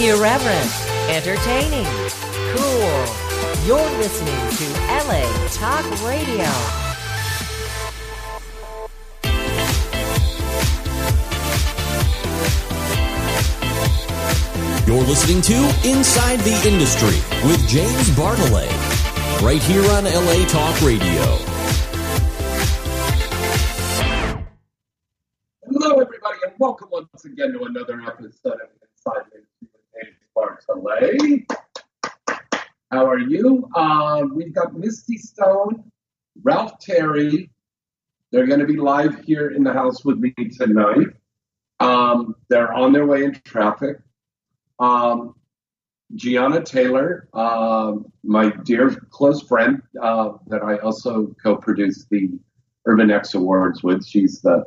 Irreverent, entertaining, cool. You're listening to LA Talk Radio. You're listening to Inside the Industry with James Bartolet, right here on LA Talk Radio. Hello, everybody, and welcome once again to another episode of Inside the Industry with James Bartolet. How are you? Uh, we've got Misty Stone, Ralph Terry. They're going to be live here in the house with me tonight. Um, they're on their way in traffic. Um, Gianna Taylor, uh, my dear close friend uh, that I also co-produced the Urban X Awards with. She's the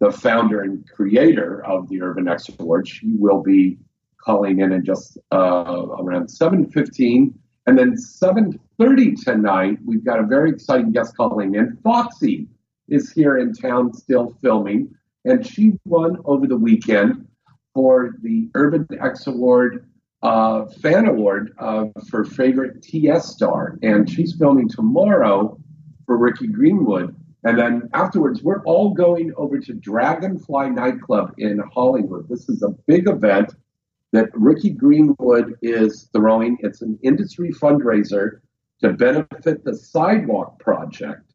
the founder and creator of the Urban X Awards. She will be calling in at just uh, around 7.15. And then 7.30 tonight, we've got a very exciting guest calling in. Foxy is here in town still filming. And she won over the weekend for the Urban X Award uh, Fan Award uh, for favorite TS star, and she's filming tomorrow for Ricky Greenwood. And then afterwards, we're all going over to Dragonfly Nightclub in Hollywood. This is a big event that Ricky Greenwood is throwing. It's an industry fundraiser to benefit the Sidewalk Project.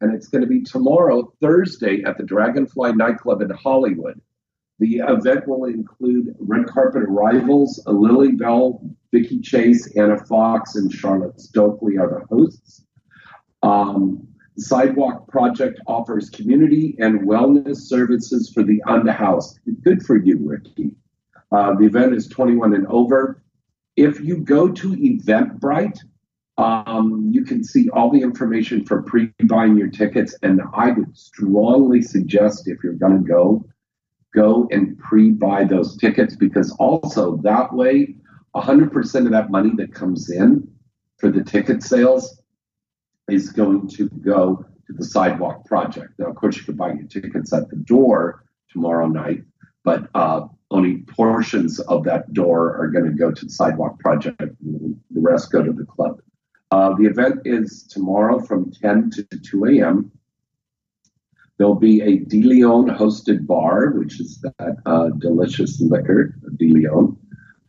And it's going to be tomorrow, Thursday, at the Dragonfly Nightclub in Hollywood. The event will include red carpet arrivals. Lily Bell, Vicky Chase, Anna Fox, and Charlotte Stokely are the hosts. Um, Sidewalk Project offers community and wellness services for the unhoused. Good for you, Ricky. Uh, the event is 21 and over. If you go to Eventbrite, um, you can see all the information for pre-buying your tickets, and I would strongly suggest if you're going to go, go and pre-buy those tickets because also that way 100% of that money that comes in for the ticket sales is going to go to the sidewalk project now of course you can buy your tickets at the door tomorrow night but uh, only portions of that door are going to go to the sidewalk project the rest go to the club uh, the event is tomorrow from 10 to 2 a.m There'll be a De Leon hosted bar, which is that uh, delicious liquor, De Leon,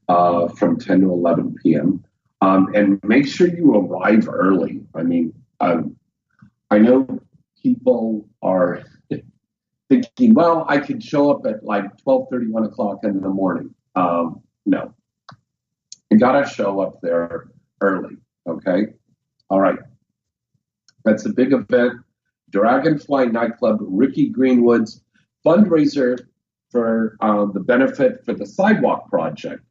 uh, from 10 to 11 p.m. Um, and make sure you arrive early. I mean, um, I know people are thinking, well, I could show up at like 12 1 o'clock in the morning. Um, no, you got to show up there early. Okay. All right. That's a big event. Dragonfly Nightclub, Ricky Greenwood's fundraiser for uh, the benefit for the Sidewalk Project.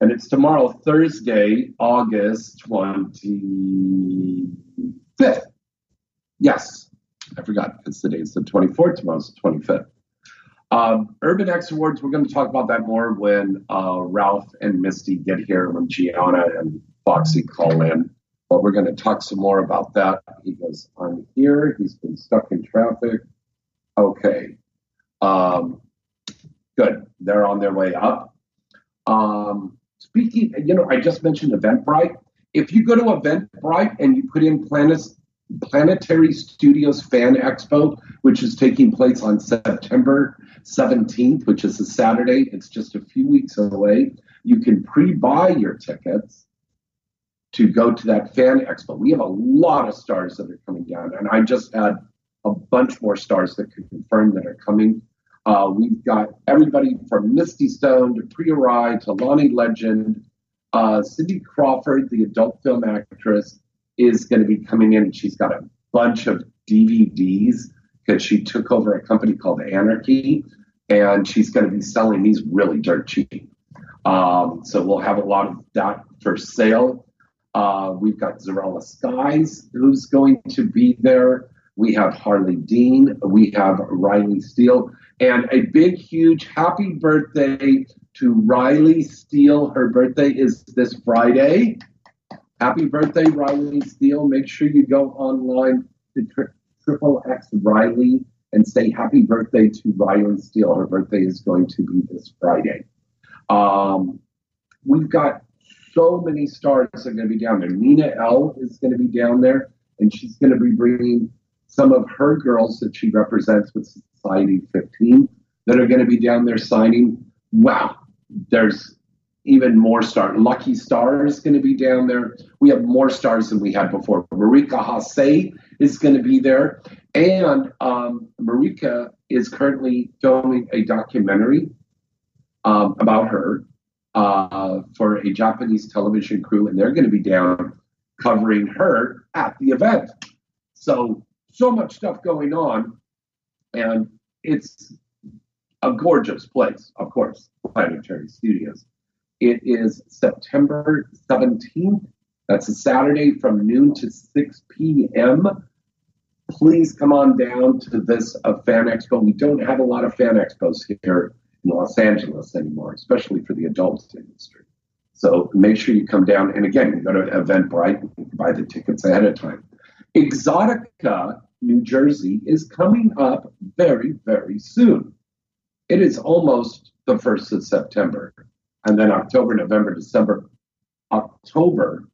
And it's tomorrow, Thursday, August 25th. Yes, I forgot because today is the 24th, tomorrow's the 25th. Um, Urban X Awards, we're going to talk about that more when uh, Ralph and Misty get here, when Gianna and Foxy call in. But we're going to talk some more about that. Goes, I'm here. He's been stuck in traffic. Okay. Um, good. They're on their way up. Um, speaking, you know, I just mentioned Eventbrite. If you go to Eventbrite and you put in Planet, Planetary Studios Fan Expo, which is taking place on September 17th, which is a Saturday, it's just a few weeks away. You can pre buy your tickets to go to that fan expo. We have a lot of stars that are coming down, and I just had a bunch more stars that could confirm that are coming. Uh, we've got everybody from Misty Stone to Priya Rai to Lonnie Legend. Uh, Cindy Crawford, the adult film actress, is going to be coming in. She's got a bunch of DVDs because she took over a company called Anarchy, and she's going to be selling these really dirt cheap. Um, so we'll have a lot of that for sale. Uh, we've got Zarella Skies, who's going to be there. We have Harley Dean. We have Riley Steele. And a big, huge happy birthday to Riley Steele. Her birthday is this Friday. Happy birthday, Riley Steele. Make sure you go online to Triple X Riley and say happy birthday to Riley Steele. Her birthday is going to be this Friday. Um, we've got so many stars that are going to be down there. Nina Elle is going to be down there, and she's going to be bringing some of her girls that she represents with Society 15 that are going to be down there signing. Wow, there's even more stars. Lucky Star is going to be down there. We have more stars than we had before. Marica Hase is going to be there. And um, Marica is currently filming a documentary um, about her uh, for a Japanese television crew, and they're going to be down covering her at the event. So, so much stuff going on, and it's a gorgeous place, of course, Planetary Studios. It is September 17th. That's a Saturday from noon to 6 p.m. Please come on down to this uh, fan expo. We don't have a lot of fan expos here in Los Angeles anymore, especially for the adult industry. So make sure you come down. And again, you go to Eventbrite buy the tickets ahead of time. Exotica, New Jersey, is coming up very, very soon. It is almost the 1st of September. And then October, November, December. October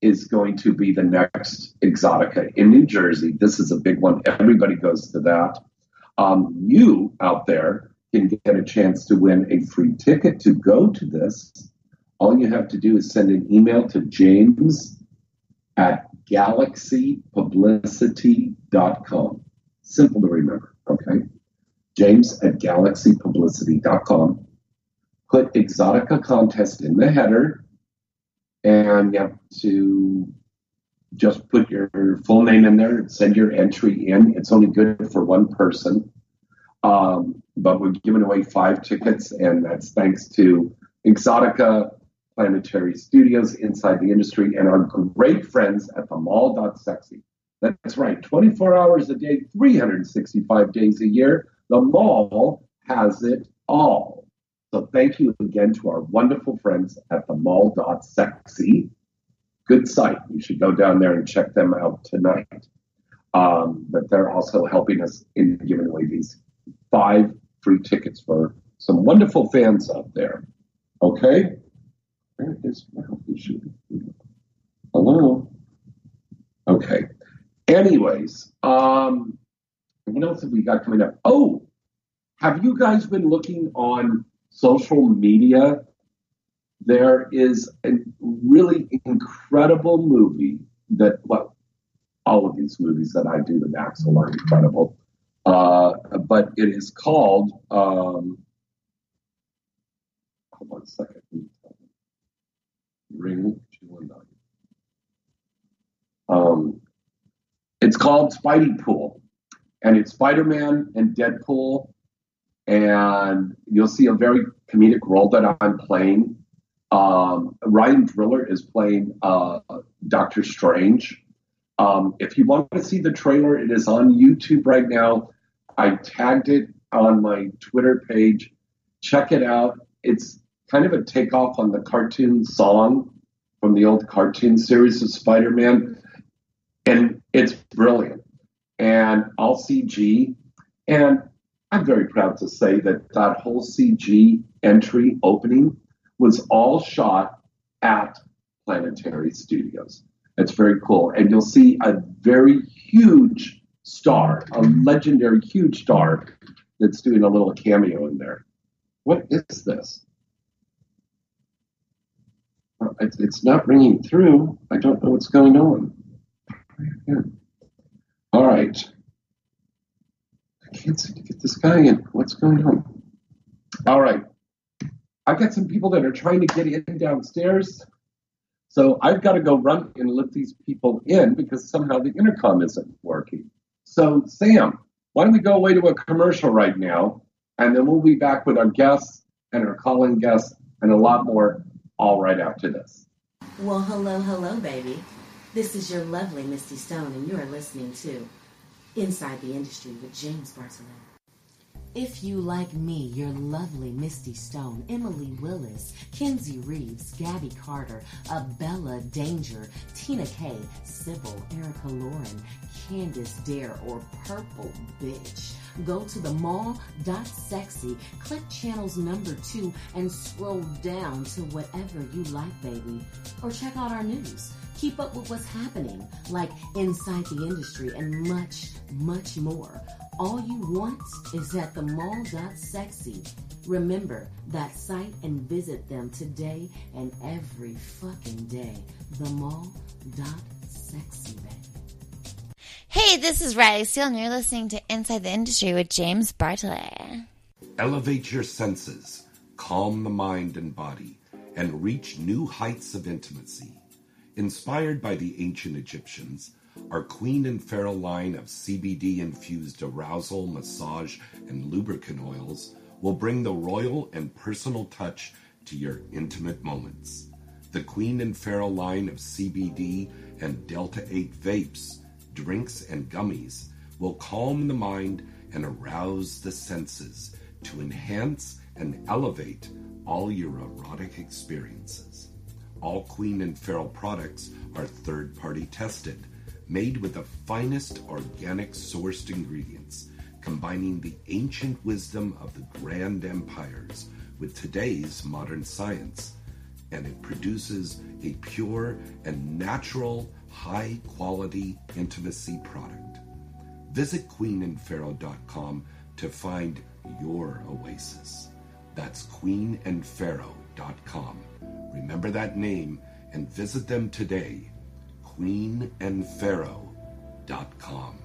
is going to be the next Exotica in New Jersey. This is a big one. Everybody goes to that. Um, you out there can get a chance to win a free ticket to go to this. All you have to do is send an email to James at galaxypublicity.com. Simple to remember, okay? James at galaxypublicity.com. Put Exotica contest in the header, and you have to just put your full name in there, send your entry in. It's only good for one person. Um, but we're giving away five tickets, and that's thanks to Exotica Planetary Studios inside the industry and our great friends at the mall.sexy. That's right, 24 hours a day, 365 days a year. The mall has it all. So thank you again to our wonderful friends at the mall.sexy. Good site. You should go down there and check them out tonight. Um, but they're also helping us in giving away these five free tickets for some wonderful fans out there. Okay? Where is Hello? Okay. Anyways, um, what else have we got coming up? Oh, have you guys been looking on social media? There is a really incredible movie that, well, all of these movies that I do with Axel are incredible. Uh, but it is called. Um, hold on a second. Ring Um, it's called Spidey Pool, and it's Spider-Man and Deadpool, and you'll see a very comedic role that I'm playing. Um, Ryan Driller is playing uh, Doctor Strange. Um, if you want to see the trailer, it is on YouTube right now. I tagged it on my Twitter page. Check it out. It's kind of a takeoff on the cartoon song from the old cartoon series of Spider Man. And it's brilliant. And all CG. And I'm very proud to say that that whole CG entry opening was all shot at Planetary Studios. It's very cool. And you'll see a very huge star, a legendary huge star that's doing a little cameo in there. What is this? It's, not ringing through. I don't know what's going on. All right. Can't seem to get this guy in. What's going on? All right. I've got some people that are trying to get in downstairs. So I've got to go run and let these people in because somehow the intercom isn't working. So, Sam, why don't we go away to a commercial right now, and then we'll be back with our guests and our calling guests and a lot more all right after this. Well, hello, hello, baby. This is your lovely Misty Stone, and you are listening to Inside the Industry with James Barcelona. If you like me, your lovely Misty Stone, Emily Willis, Kenzie Reeves, Gabby Carter, Abella Danger, Tina Kay, Sybil, Erica Lauren, Candace Dare, or Purple Bitch, go to the mall.sexy, click channels number two, and scroll down to whatever you like, baby. Or check out our news. Keep up with what's happening, like inside the industry and much, much more. All you want is at the mall.sexy. Remember that site and visit them today and every fucking day. The mall.sexy, baby. Hey, this is Riley Steele, and you're listening to Inside the Industry with James Bartolet. Elevate your senses, calm the mind and body, and reach new heights of intimacy. Inspired by the ancient Egyptians, our Queen and Pharaoh line of CBD infused arousal, massage, and lubricant oils will bring the royal and personal touch to your intimate moments. The Queen and Pharaoh line of CBD and Delta 8 vapes, drinks, and gummies will calm the mind and arouse the senses to enhance and elevate all your erotic experiences. All Queen and Pharaoh products are third party tested, made with the finest organic sourced ingredients, combining the ancient wisdom of the grand empires with today's modern science. And it produces a pure and natural, high quality intimacy product. Visit queenandpharaoh.com to find your oasis. That's queenandpharaoh.com. Remember that name and visit them today. queenandpharaoh.com.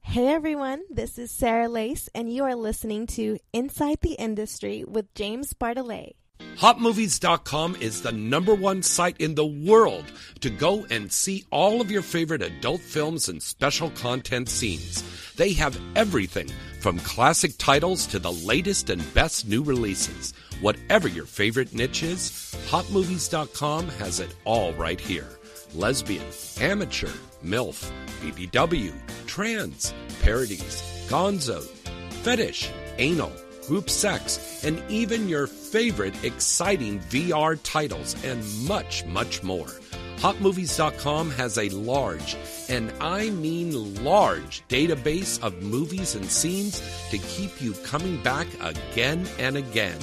Hey everyone, this is Sarah Lace, and you are listening to Inside the Industry with James Bartolet. HotMovies.com is the number one site in the world to go and see all of your favorite adult films and special content scenes. They have everything from classic titles to the latest and best new releases. Whatever your favorite niche is, HotMovies.com has it all right here. Lesbian, amateur, MILF, BBW, trans, parodies, gonzo, fetish, anal, group sex, and even your favorite exciting VR titles, and much, much more. HotMovies.com has a large, and I mean large, database of movies and scenes to keep you coming back again and again.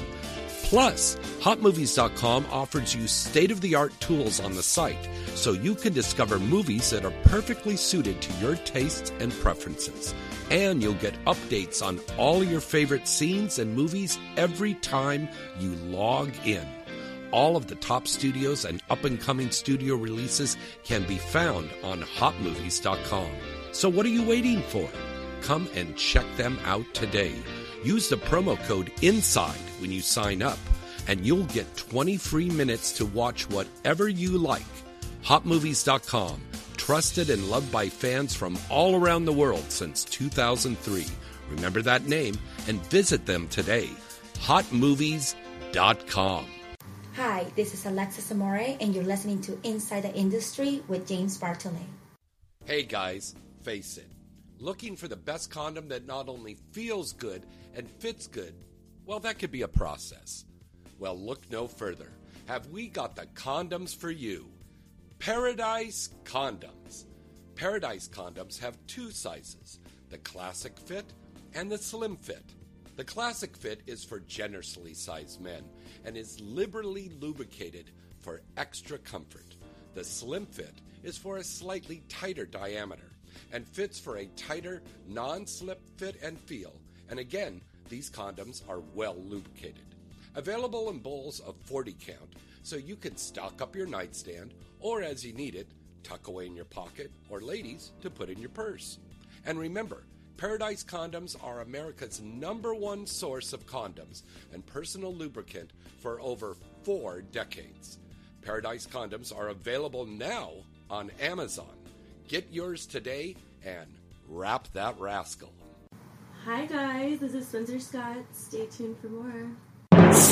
Plus, HotMovies.com offers you state of the art tools on the site so you can discover movies that are perfectly suited to your tastes and preferences. And you'll get updates on all your favorite scenes and movies every time you log in. All of the top studios and up and coming studio releases can be found on HotMovies.com. So, what are you waiting for? Come and check them out today. Use the promo code INSIDE when you sign up, and you'll get 20 free minutes to watch whatever you like. HotMovies.com, trusted and loved by fans from all around the world since 2003. Remember that name and visit them today. HotMovies.com. Hi, this is Alexis Amore, and you're listening to Inside the Industry with James Bartolet. Hey guys, face it. Looking for the best condom that not only feels good and fits good, well, that could be a process. Well, look no further. Have we got the condoms for you? Paradise Condoms. Paradise Condoms have two sizes the classic fit and the slim fit. The classic fit is for generously sized men and is liberally lubricated for extra comfort. The slim fit is for a slightly tighter diameter and fits for a tighter, non slip fit and feel. And again, these condoms are well lubricated. Available in bowls of 40 count, so you can stock up your nightstand or as you need it, tuck away in your pocket, or ladies, to put in your purse. And remember, Paradise Condoms are America's number one source of condoms and personal lubricant for over four decades. Paradise Condoms are available now on Amazon. Get yours today and wrap that rascal. Hi guys, this is Spencer Scott. Stay tuned for more.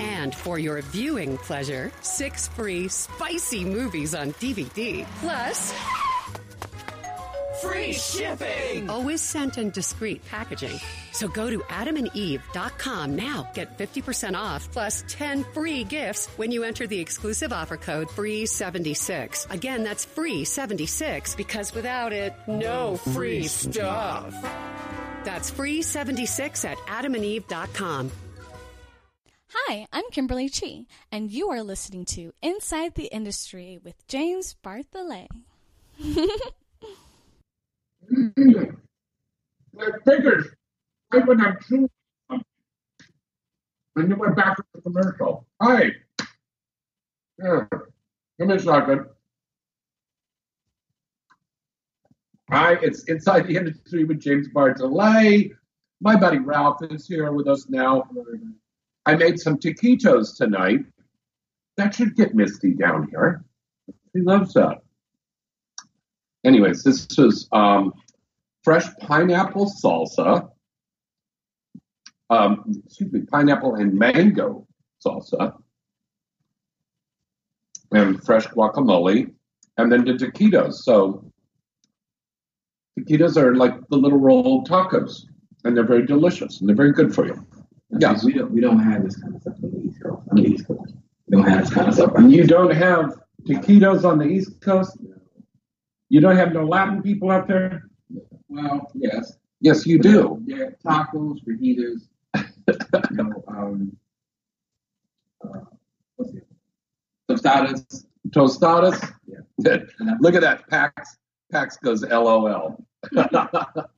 And for your viewing pleasure, six free spicy movies on DVD. Plus, Free shipping! Always sent in discreet packaging. So go to adamandeve.com now. Get 50% off plus 10 free gifts when you enter the exclusive offer code FREE76. Again, that's FREE76 because without it, no free stuff. That's FREE76 at adamandeve.com. Hi, I'm Kimberly Chi, and you are listening to Inside the Industry with James Bartolet. I figured right when I'm chewing and then we're back to the commercial. Hi. Yeah. Give me a second. Hi, it's Inside the Industry with James Bartolet. My buddy Ralph is here with us now. I made some taquitos tonight. That should get Misty down here. She loves that. Anyways, this is um, fresh pineapple salsa. Um, excuse me, pineapple and mango salsa. And fresh guacamole. And then the taquitos. So taquitos are like the little rolled tacos. And they're very delicious and they're very good for you. Yeah, we don't we don't have this kind of stuff on the East Coast. On the East Coast, we don't have this kind of stuff. And You don't have taquitos on the East Coast? You don't have no Latin people out there? Well, yes. Yes, you do. Yeah, tacos, fajitas. you know, um, uh, what's it? Tostadas. Tostadas? Yeah. Look at that. Pax Pax goes LOL.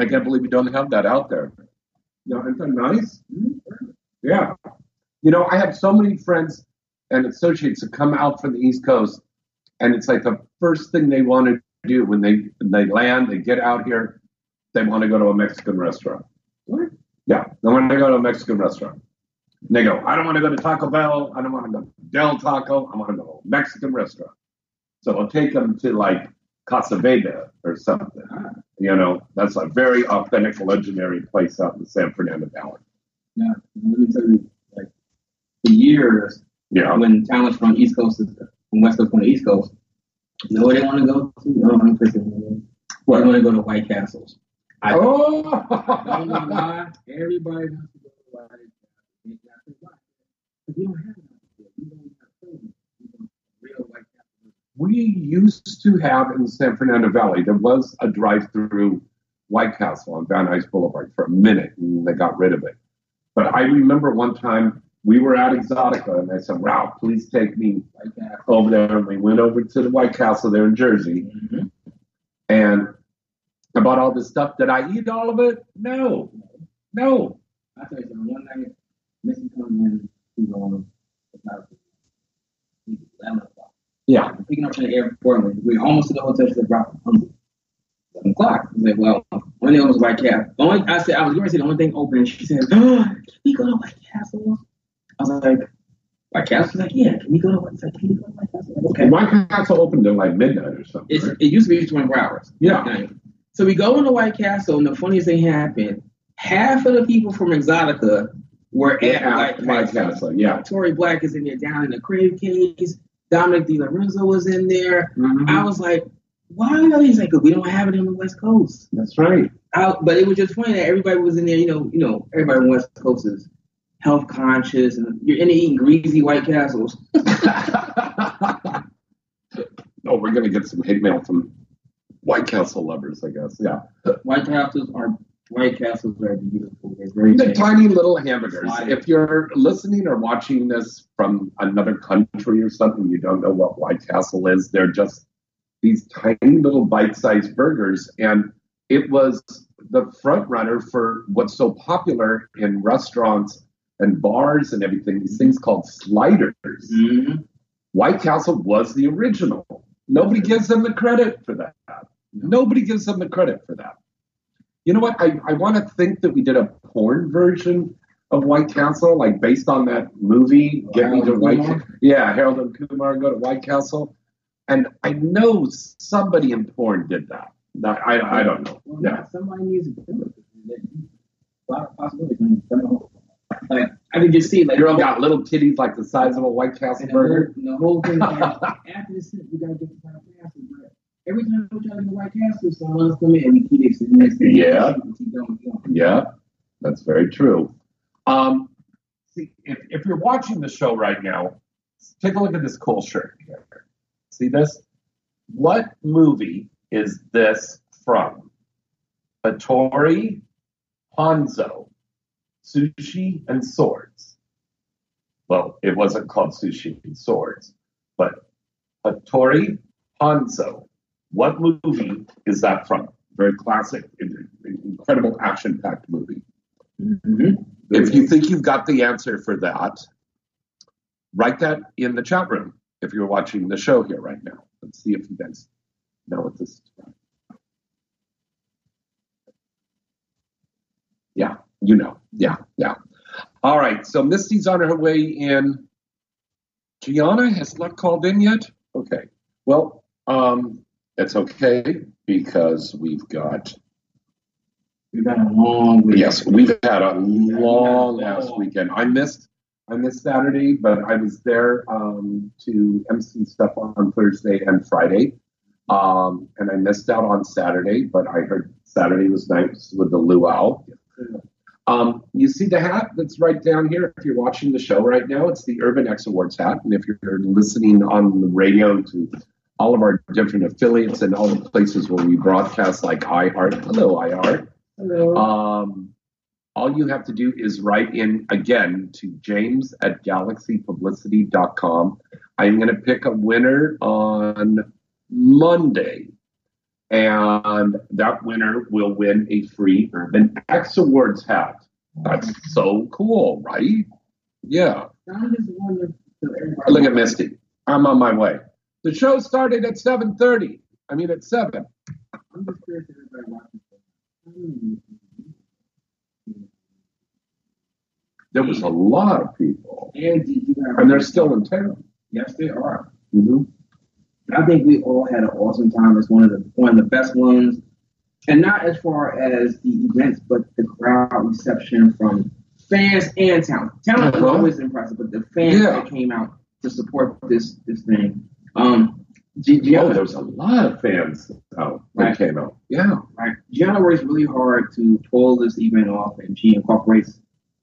I can't believe we don't have that out there. No, isn't that nice? Mm-hmm. Yeah. You know, I have so many friends and associates that come out from the East Coast, and it's like the first thing they want to do when they when they land, they get out here, they want to go to a Mexican restaurant. What? Yeah, they want to go to a Mexican restaurant. And they go, I don't want to go to Taco Bell. I don't want to go to Del Taco. I want to go to a Mexican restaurant. So I'll take them to like Casa Vega or something. You know, that's a very authentic, legendary place out in the San Fernando Valley. Yeah, let me tell you, like for years, yeah, when talents from East Coast, to- from West Coast, from the East Coast, you know where they want to go to? No, I'm. Where they want to go to White Castles. I, oh, I don't know why everybody wants to go to White Castles. Because we don't have it out here. We don't have children. We don't have real White Castles. We used to have in San Fernando Valley, there was a drive through White Castle on Van Nuys Boulevard for a minute and they got rid of it. But I remember one time we were at Exotica and I said, Ralph, please take me over there. And we went over to the White Castle there in Jersey. And I bought all this stuff. Did I eat all of it? No. No. I tell you something. One night, Missy comes in. She's on o'clock. Yeah. I'm picking up from the airport. and We almost to the hotel. She said, "Rob, I'm seven o'clock." I was like, "Well, only thing was White Castle." The only I said I was going to say the only thing open. She said, "Oh, can we go to White Castle?" I was like, "White Castle?" She's like, "Yeah, can we go to White Castle? Can we go to White Castle?" Like, okay. White Castle opened at like midnight or something. It's, right? it used to be 24 hours. Yeah. So we go into White Castle, and the funniest thing happened. Half of the people from Exotica were at Yeah, White White Castle. Castle, yeah. Tori Black is in there down in the crib case. Dominic DiLorenzo was in there. Mm-hmm. I was like, why are these like we don't have it on the West Coast? That's right. I, but it was just funny that everybody was in there. You know, you know, everybody on the West Coast is health conscious, and you're in there eating greasy White Castles. Oh, we're going to get some hate mail from White Castle lovers, I guess. Yeah. White Castles are White Castles are beautiful. They're very The tiny little hamburgers. If you're listening or watching this from another country or something, you don't know what White Castle is. They're just these tiny little bite-sized burgers, and it was the front runner for what's so popular in restaurants and bars and everything. These things called sliders. Mm-hmm. White Castle was the original. Nobody gives them the credit for that. Nobody gives them the credit for that. You know what? I, I want to think that we did a porn version of White Castle, like based on that movie, Get Me to White Kumar? Yeah, Harold and Kumar go to White Castle. And I know somebody in porn did that. I, I, I don't know. Well, Yeah. somebody needs to do it. A lot of possibilities. I mean, Like I can just see like Girl got little titties like the size of a White Castle and the whole, burger. the whole thing. after this, we gotta get to White Castle. But come in and keep this. Yeah. Yeah, that's very true. Um, see, if, if you're watching the show right now, take a look at this cool shirt here. See this? What movie is this from? Hattori, Hanzo, Sushi, and Swords. Well, it wasn't called Sushi and Swords, but Hattori, Hanzo. What movie is that from? Very classic, incredible action packed movie. If you think you've got the answer for that, write that in the chat room if you're watching the show here right now. Let's see if you guys know what this is from. Yeah, you know. Yeah, yeah. All right, so Misty's on her way in. Gianna has not called in yet? Okay. Well, um, it's okay because we've got We've got a long week. Yes, we've had a long ass weekend. I missed I missed Saturday, but I was there um, to MC stuff on Thursday and Friday. Um, and I missed out on Saturday, but I heard Saturday was nice with the luau. Um, you see the hat that's right down here. If you're watching the show right now, it's the Urban X Awards hat. And if you're listening on the radio to all of our different affiliates and all the places where we broadcast, like iHeart, hello iHeart. Hello. Um, all you have to do is write in again to james at galaxypublicity.com. I'm going to pick a winner on Monday. And that winner will win a free Urban X Awards hat. That's so cool, right? Yeah. I just wonder if Look at Misty. I'm on my way. The show started at 7.30. I mean, at 7. I'm just curious if everybody watches. Hmm. There was a lot of people. And did you have? And they're still in town. Yes, they are. hmm I think we all had an awesome time. It's one of the one of the best ones, and not as far as the events, but the crowd reception from fans and talent. Talent was Uh-huh. always impressive, but the fans Yeah. that came out to support this this thing. Um, Gianna, Oh, there was a lot of fans out that Right. came out. Yeah. right? Gianna works really hard to pull this event off, and she incorporates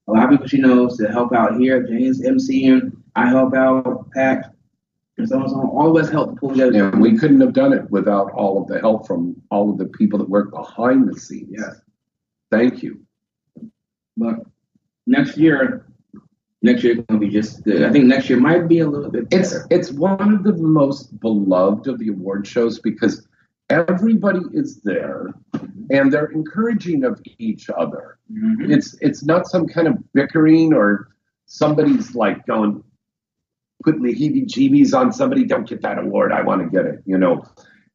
a lot of people she knows to help out here. James MCing, I help out, Pat, and so on and so on. All of us help pull together. Yeah, we couldn't have done it without all of the help from all of the people that work behind the scenes. Yes. Thank you. But next year, next year it's gonna be just good. I think next year might be a little bit It's better. it's one of the most beloved of the award shows because everybody is there and they're encouraging of each other. Mhm. It's it's not some kind of bickering or somebody's like going putting the heebie-jeebies on somebody. Don't get that award. I want to get it. You know,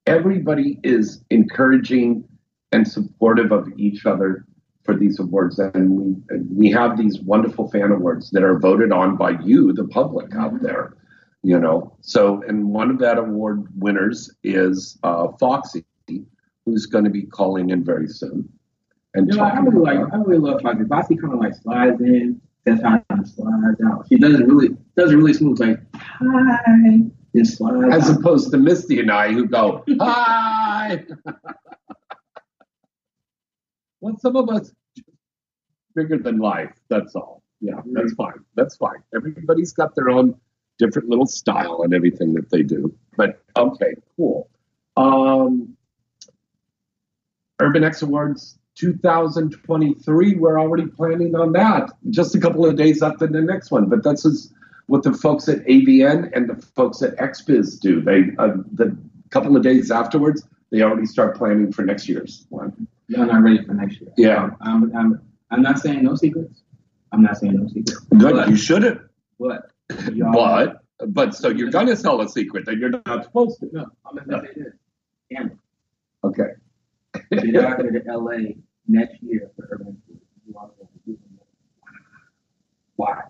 everybody is encouraging and supportive of each other for these awards, and we we have these wonderful fan awards that are voted on by you, the public out there. You know, so and one of that award winners is uh, Foxy, who's going to be calling in very soon. And You know, I talking really like, I really love Foxy. Foxy kind of like slides in, that's how she slides out. She doesn't really, does it really smooth, like hi, and slides as out. opposed to Misty and I who go, hi. well, some of us bigger than life. That's all. Yeah, that's fine. That's fine. Everybody's got their own different little style and everything that they do. But okay, cool. Um, Urban X Awards 2023. We're already planning on that. Just a couple of days after the next one. But this is what the folks at AVN and the folks at XBiz do. They uh, the couple of days afterwards, they already start planning for next year's one. Y'all not ready for next year. Yeah. I'm, I'm, I'm not saying no secrets. I'm not saying no secrets. Good. But, you shouldn't. but But but so you're gonna sell a secret that you're not supposed to. no, I'm gonna say this. Cameron, Okay. get out there to LA next year for Urban Food. You wanna go do some- Watch.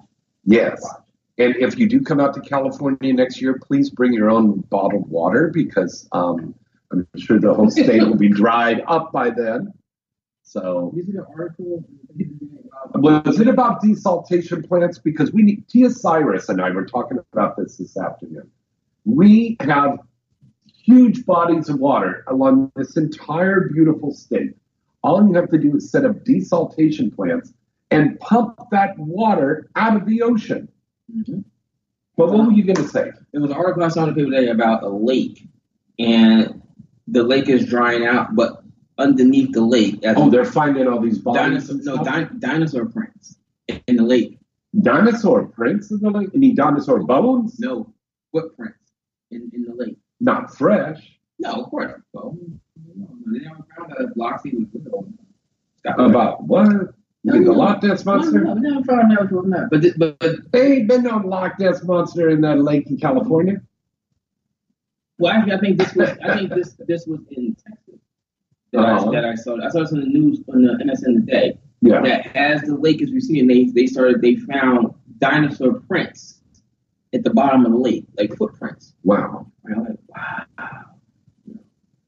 Yes. Watch. And if you do come out to California next year, please bring your own bottled water because um, I'm sure the whole state will be dried up by then. So, You see the article? was it about desaltation plants? Because we need, Tia Cyrus and I were talking about this this afternoon. We have huge bodies of water along this entire beautiful state. All you have to do is set up desaltation plants and pump that water out of the ocean. Mhm. But what were you going to say? There was an article I saw in the paper today about a lake, and the lake is drying out, but underneath the lake, Oh, they're finding all these bodies. dinosaur, no, di- dinosaur prints in the lake. dinosaur prints in the lake? You mean dinosaur bones? No, footprints in, in the lake. Not fresh. No, of course. Well, no, they never found that Loxley was little. About what? No, In the no. Loch Ness Monster? No, no, found never found that. But, but, but They ain't been no Loch Ness Monster in that lake in California. Well, actually, I think this was I think this this was in Texas that, Uh-huh. I, that I saw. I saw this in the news on the MSN today. Yeah. That as the lake is receding, they they started they found dinosaur prints at the bottom of the lake, like footprints. Wow. And I'm like, wow.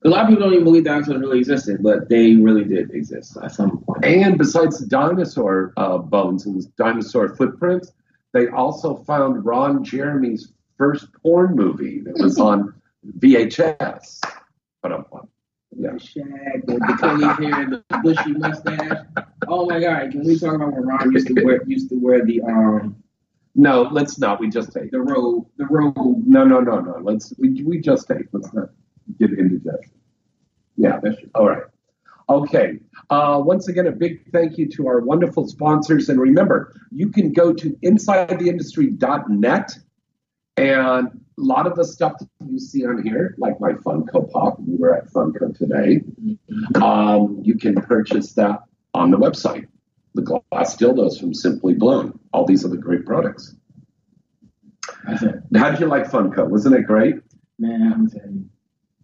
A lot of people don't even believe dinosaurs really existed, but they really did exist at some point. And besides the dinosaur uh, bones and dinosaur footprints, they also found Ron Jeremy's first porn movie that was on VHS. But I'm yeah. The shag, the, curly hair, the bushy mustache. Oh my god! Can we talk about when Ron used to wear used to wear the um No, let's not. We just take. the robe the robe? No, no, no, no. Let's we, we just take. Let's not get into that. Yeah, that's true. All right. Okay. Uh, once again, a big thank you to our wonderful sponsors. And remember, you can go to insidetheindustry.net and a lot of the stuff that you see on here, like my Funko Pop, we were at Funko today, um, you can purchase that on the website. The glass dildos from Simply Blown. All these other great products. How did you like Funko? Wasn't it great? man, I'm telling you,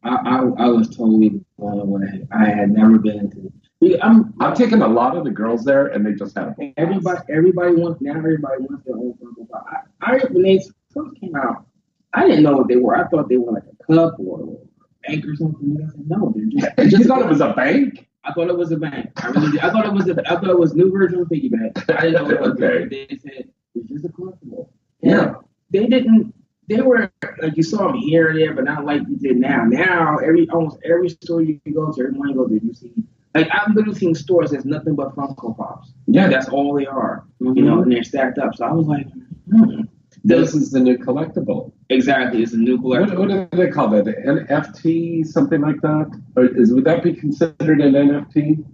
I, I I was totally blown away. I had never been to. We- I'm I've taken a lot of the girls there, and they just had a blast. everybody everybody wants now everybody wants their own Funko Pop. I, I when they first came out, I didn't know what they were. I thought they were like a cup or a bank or something. I said, no, they're just. they're You just thought it was a bank? I thought it was a bank. I really did. I thought it was a. I thought it was new version of piggy bank. I didn't know what it was. Okay. They said it's just a collectible. Yeah. They didn't. They were like you saw them here and there, but not like you did now. Now every almost every store you go to, every one you go to, you see. Like I've literally seen stores that's nothing but Funko Pops. Yeah. That's all they are. Mhm. You know, and they're stacked up. So I was like, hmm. This is the new collectible. Exactly. It's a new What, what do they call that? An NFT, something like that? Or is would that be considered an NFT?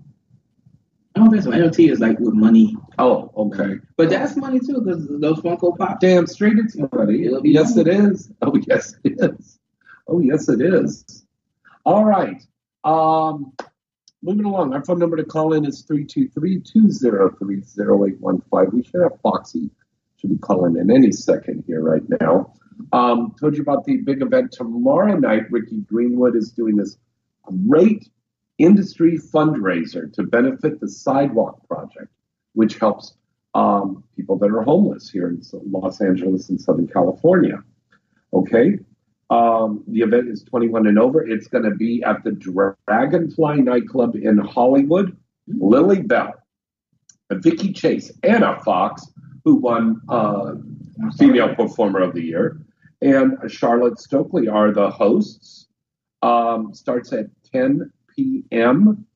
I don't think so. NFT is like with money, Oh, okay. but that's money too because those Funko Pop. Damn straight it's money. Yes, money. it is. Oh, yes, it is. Oh, yes, it is. All right. Um, moving along. Our phone number to call in is 323-203-0815. We should have Foxy. Should be calling in any second here right now. Um, told you about the big event tomorrow night. Ricky Greenwood is doing this great industry fundraiser to benefit the Sidewalk Project, which helps um, people that are homeless here in Los Angeles and Southern California. Okay. Um, the event is 21 and over. It's going to be at the Dragonfly nightclub in Hollywood. Lily Bell, Vicky Chase, Anna Fox, who won uh, Female Performer of the Year, and Charlotte Stokely are the hosts. Um, starts at 10 p.m.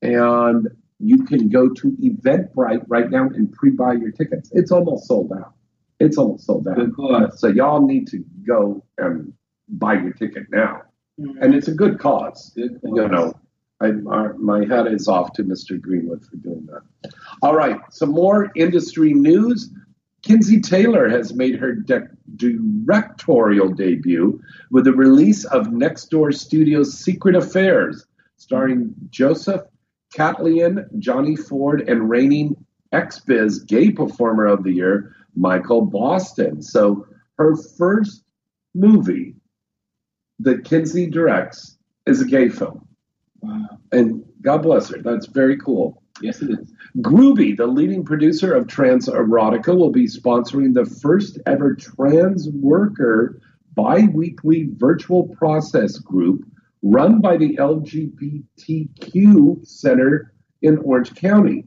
and you can go to Eventbrite right now and pre-buy your tickets. It's almost sold out. It's almost sold out. Good cause. So y'all need to go and buy your ticket now, and it's a good cause. Good cause. You know, I, my, my hat is off to Mr. Greenwood for doing that. All right, some more industry news. Kenzie Taylor has made her de- directorial debut with the release of Next Door Studios' Secret Affairs, starring Joseph Kathleen, Johnny Ford, and reigning XBiz Gay Performer of the Year, Michael Boston. So her first movie that Kenzie directs is a gay film. Wow. And God bless her. That's very cool. Yes, it is. Grooby, the leading producer of Trans Erotica, will be sponsoring the first ever trans worker bi weekly virtual process group run by the LGBTQ Center in Orange County.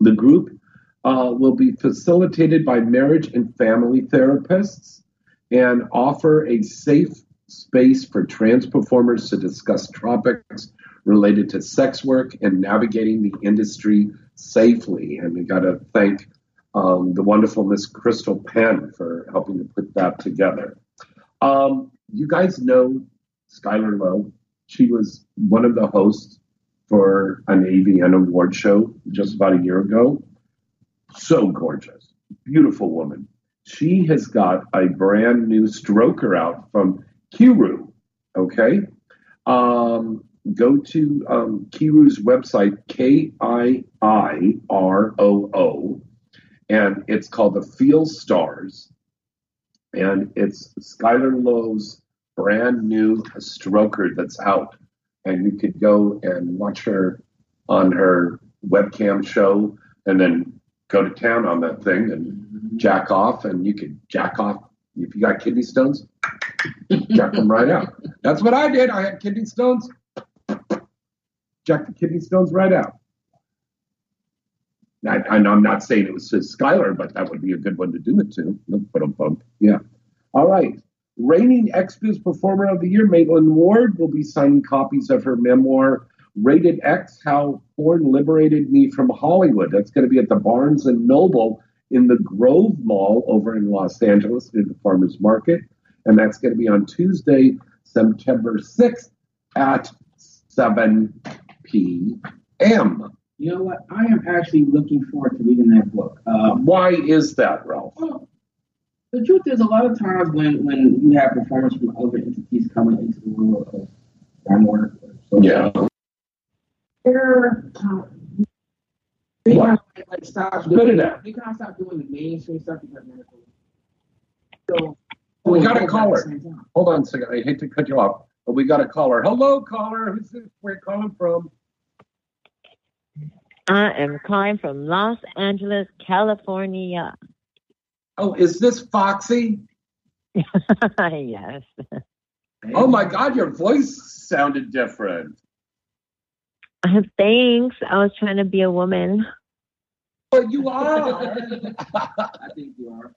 The group uh, will be facilitated by marriage and family therapists and offer a safe space for trans performers to discuss topics related to sex work and navigating the industry safely. And we got to thank um, the wonderful Miss Crystal Penn for helping to put that together. Um, you guys know Skylar Lowe. She was one of the hosts for an AVN award show just about a year ago. So gorgeous, beautiful woman. She has got a brand new stroker out from Kiiroo. Okay. Um, go to um, Kiiroo's website, K I I R O O, and it's called the Feel Stars. And it's Skylar Lowe's brand new stroker that's out. And you could go and watch her on her webcam show and then go to town on that thing and jack off. And you could jack off if you got kidney stones, jack them right out. That's what I did. I had kidney stones, jack the kidney stones right out. I, I'm not saying it was Skylar, but that would be a good one to do it to. Put a bump. Yeah. All right. Reigning XBiz Performer of the Year, Maitland Ward, will be signing copies of her memoir, Rated X How Porn Liberated Me from Hollywood. That's going to be at the Barnes and Noble in the Grove Mall over in Los Angeles near the Farmers Market. And that's going to be on Tuesday, September 6th at 7 p.m. You know what? I am actually looking forward to reading that book. Um, Why is that, Ralph? well, the truth is, a lot of times when, when you have performers from other entities coming into the world of porn work, or social Yeah. they're uh, they kind of like stop doing they kind of stop doing the mainstream stuff because they're so We got a caller. Hold on a second. I hate to cut you off, but we got a caller. Hello, caller. Who's this? Where you calling from? I am calling from Los Angeles, California. Oh, is this Foxy? yes. Oh my God, your voice sounded different. Thanks. I was trying to be a woman. But you are. I think you are.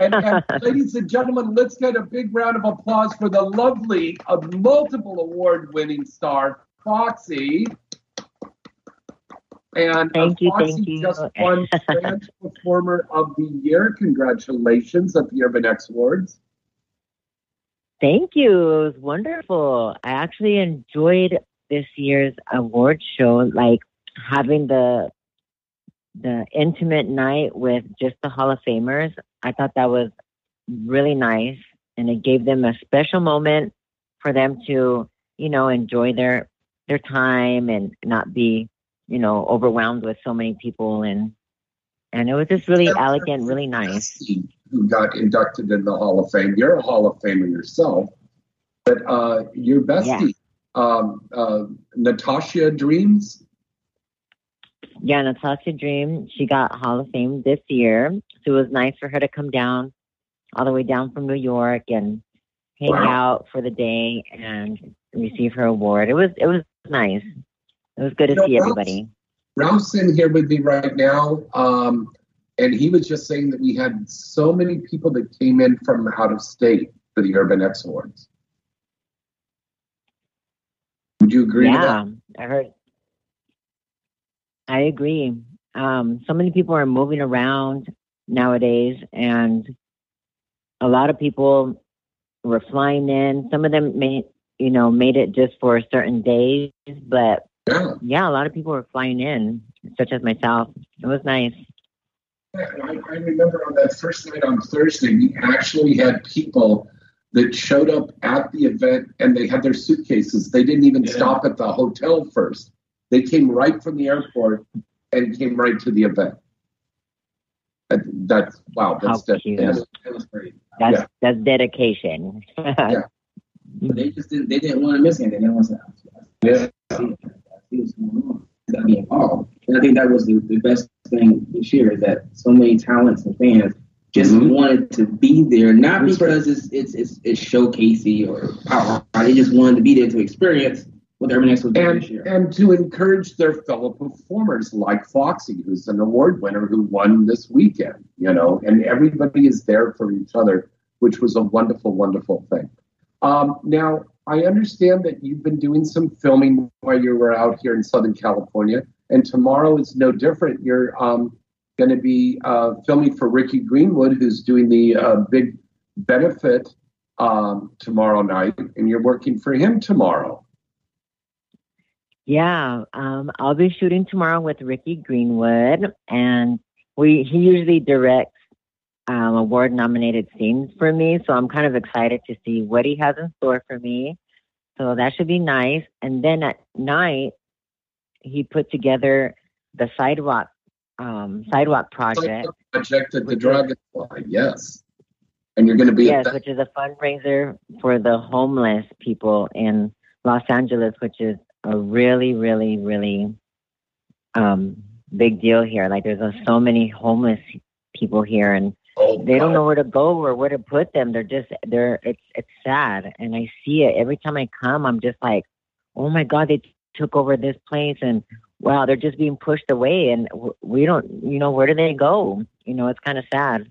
and, and ladies and gentlemen, let's get a big round of applause for the lovely, uh, multiple award-winning star Foxy. And Thank you, thank you. just won Trans Performer of the Year. Congratulations at the Urban X Awards. Thank you. It was wonderful. I actually enjoyed this year's award show, like having the the intimate night with just the Hall of Famers. I thought that was really nice, and it gave them a special moment for them to, you know, enjoy their their time and not be, you know, overwhelmed with so many people and and it was just really elegant, really nice. Who got inducted in the Hall of Fame? You're a Hall of Famer yourself, but uh, your bestie, um, uh, Natasha Dreams. Yeah, Natasha Dream, she got Hall of Fame this year. So it was nice for her to come down all the way down from New York and hang Wow. out for the day and receive her award. It was it was nice. It was good to You know, see everybody. Ralph's in here with me right now, um, and he was just saying that we had so many people that came in from out of state for the Urban X Awards. Would you agree? with yeah? I heard. I agree. Um, so many people are moving around nowadays, and a lot of people were flying in. Some of them made, you know, made it just for certain days, but Yeah. yeah, a lot of people were flying in, such as myself. It was nice. Yeah, I, I remember on that first night on Thursday, we actually had people that showed up at the event and they had their suitcases. They didn't even Yeah. stop at the hotel first. They came right from the airport and came right to the event. That, that's wow. That's How that, cute. that's- was crazy. That's Yeah. that's dedication. But they just didn't, they didn't want to miss anything. They want to oh, Yeah. See what's going on. To be involved. And I think that was the, the best thing this year is that so many talents and fans just Mhm. wanted to be there, not because it's it's it's, it's showcasey or power. They just wanted to be there to experience what Urban X was doing and this year. and to encourage their fellow performers like Foxy, who's an award winner who won this weekend. You know, and everybody is there for each other, which was a wonderful, wonderful thing. Um, now, I understand that you've been doing some filming while you were out here in Southern California, and tomorrow is no different. You're um, going to be uh, filming for Ricky Greenwood, who's doing the uh, big benefit um, tomorrow night, and you're working for him tomorrow. Yeah, um, I'll be shooting tomorrow with Ricky Greenwood, and we he usually directs um, award nominated scenes for me, so I'm kind of excited to see what he has in store for me. So that should be nice. And then at night, he put together the sidewalk um, sidewalk project. Project at the Dragonfly, yes. And you're going to be yes, which is a fundraiser for the homeless people in Los Angeles, which is a really, really, really um, big deal here. Like, there's uh, so many homeless people here, and Oh, they don't know where to go or where to put them. They're just, they're, it's, it's sad, and I see it every time I come. I'm just like, oh my god, they took over this place, and wow, they're just being pushed away, and w- we don't, you know, where do they go? You know, it's kind of sad.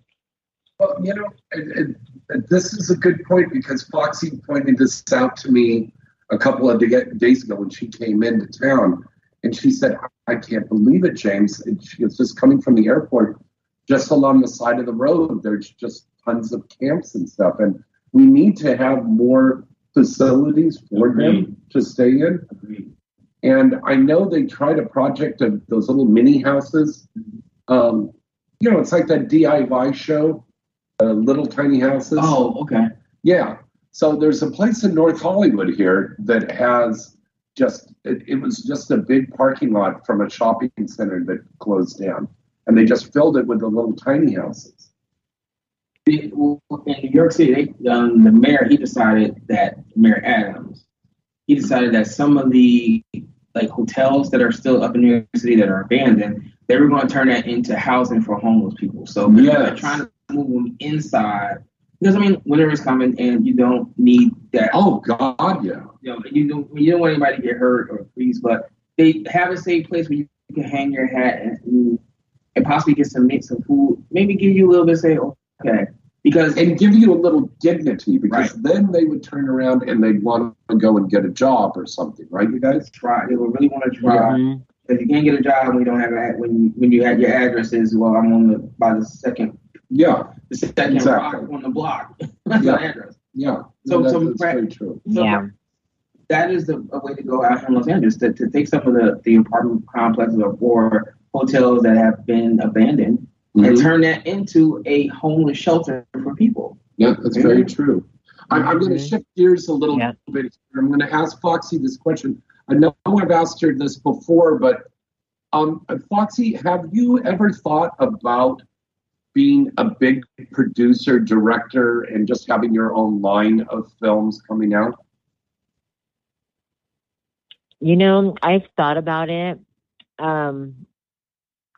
Well, you know, it, it, it- this is a good point because Foxy pointed this out to me a couple of da- days ago when she came into town. And she said, I can't believe it, James. And she was just coming from the airport, just along the side of the road. There's just tons of camps and stuff. And we need to have more facilities for them to stay in. And I know they tried a project of those little mini houses. Um, you know, it's like that DIY show, uh, Little Tiny Houses. Oh, okay. Yeah. So there's a place in North Hollywood here that has just, it, it was just a big parking lot from a shopping center that closed down. And they just filled it with the little tiny houses. in New York City, they, um, the mayor he decided that Mayor Adams, he decided that some of the like hotels that are still up in New York City that are abandoned, they were going to turn that into housing for homeless people. So they're trying to move them inside because I mean winter is coming and you don't need that. Oh God, yeah. You know, you don't you don't want anybody to get hurt or freeze, but they have a safe place where you can hang your hat and, and possibly get some make some food, maybe give you a little bit, say okay, because and give you a little dignity because then they would turn around and they'd want to go and get a job or something, right? You guys try. They would really want to try. Mhm. If you can't get a job when you don't have a, when you, when you had your addresses, well, I'm on the by the second Yeah, the second Exactly. block on the block. That's Yeah. the address. yeah. So- No, so that's pra- very true. So Yeah. that is the, a way to go out here in Los Angeles to, to take some of the, the apartment complexes or, or hotels that have been abandoned and Mhm. turn that into a homeless shelter for people. Yeah, that's very true. I'm, I'm going to shift gears a little Yeah. bit. here. I'm going to ask Foxy this question. I know I've asked her this before, but um, Foxy, have you ever thought about being a big producer, director, and just having your own line of films coming out? You know, I've thought about it. Um,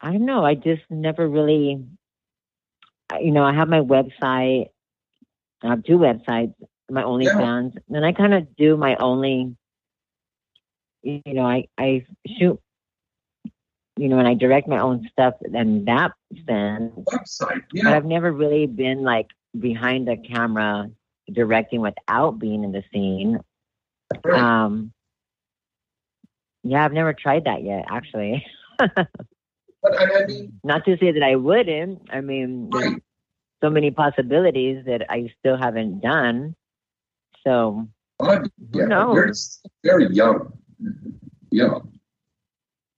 I don't know. I just never really, you know, I have my website. I have two websites, my OnlyFans, and I kind of do my only, you know, I, I shoot, you know, and I direct my own stuff in that sense. Website, yeah. But. I've never really been like behind the camera directing without being in the scene. Right. Um, yeah, I've never tried that yet, actually. But I, mean, Not to say that I wouldn't. I mean, there's Right. so many possibilities that I still haven't done. So, God, yeah, you're very young. Yeah.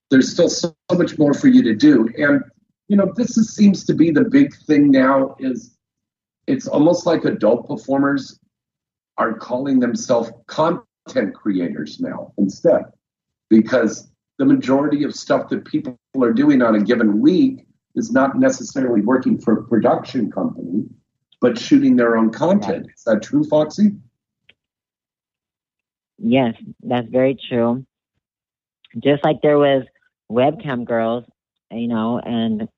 There's still so, so much more for you to do. And, you know, this is, seems to be the big thing now is it's almost like adult performers are calling themselves content creators now instead. Because the majority of stuff that people are doing on a given week is not necessarily working for a production company, but shooting their own content. Is that true, Foxy? Yes, that's very true. Just like there was webcam girls, you know, and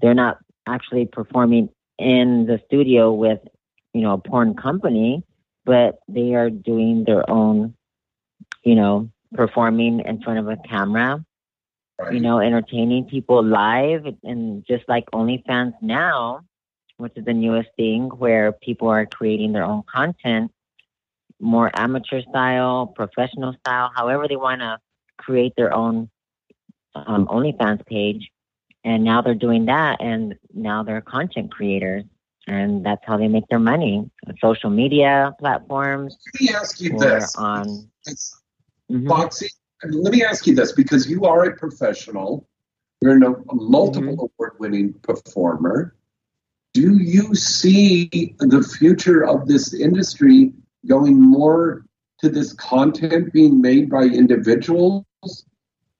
they're not actually performing in the studio with, you know, a porn company, but they are doing their own, you know, performing in front of a camera, you know, entertaining people live and just like OnlyFans now, which is the newest thing where people are creating their own content, more amateur style, professional style, however they want to create their own um, OnlyFans page. And now they're doing that, and now they're content creators, and that's how they make their money. Social media platforms. Let me ask you this. On It's, Mm-hmm. Foxy, let me ask you this because you are a professional, you're a multiple Mm-hmm. award winning performer. Do you see the future of this industry going more to this content being made by individuals?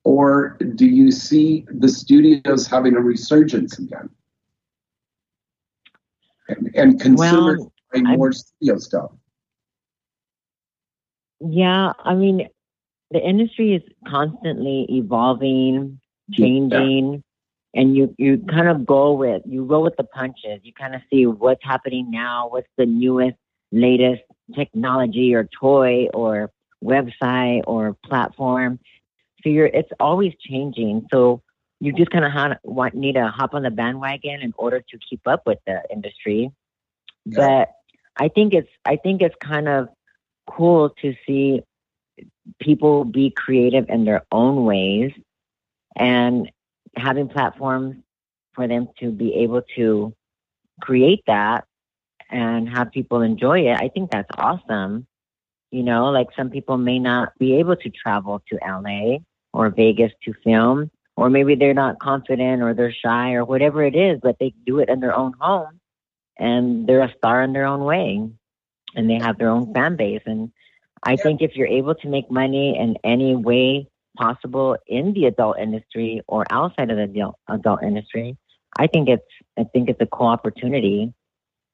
Or do you see the studios having a resurgence again? And, and consumers Well, buying more studio stuff. Yeah, I mean, the industry is constantly evolving, changing, and you you kind of go with you go with the punches. You kind of see what's happening now, what's the newest, latest technology or toy or website or platform. So you're it's always changing. So you just kind of ha- want need to hop on the bandwagon in order to keep up with the industry. But I think it's I think it's kind of cool to see people be creative in their own ways and having platforms for them to be able to create that and have people enjoy it. I think that's awesome. You know, like some people may not be able to travel to LA or Vegas to film, or maybe they're not confident or they're shy or whatever it is, but they do it in their own home and they're a star in their own way and they have their own fan base. And I think if you're able to make money in any way possible in the adult industry or outside of the adult, adult industry, I think it's I think it's a cool opportunity.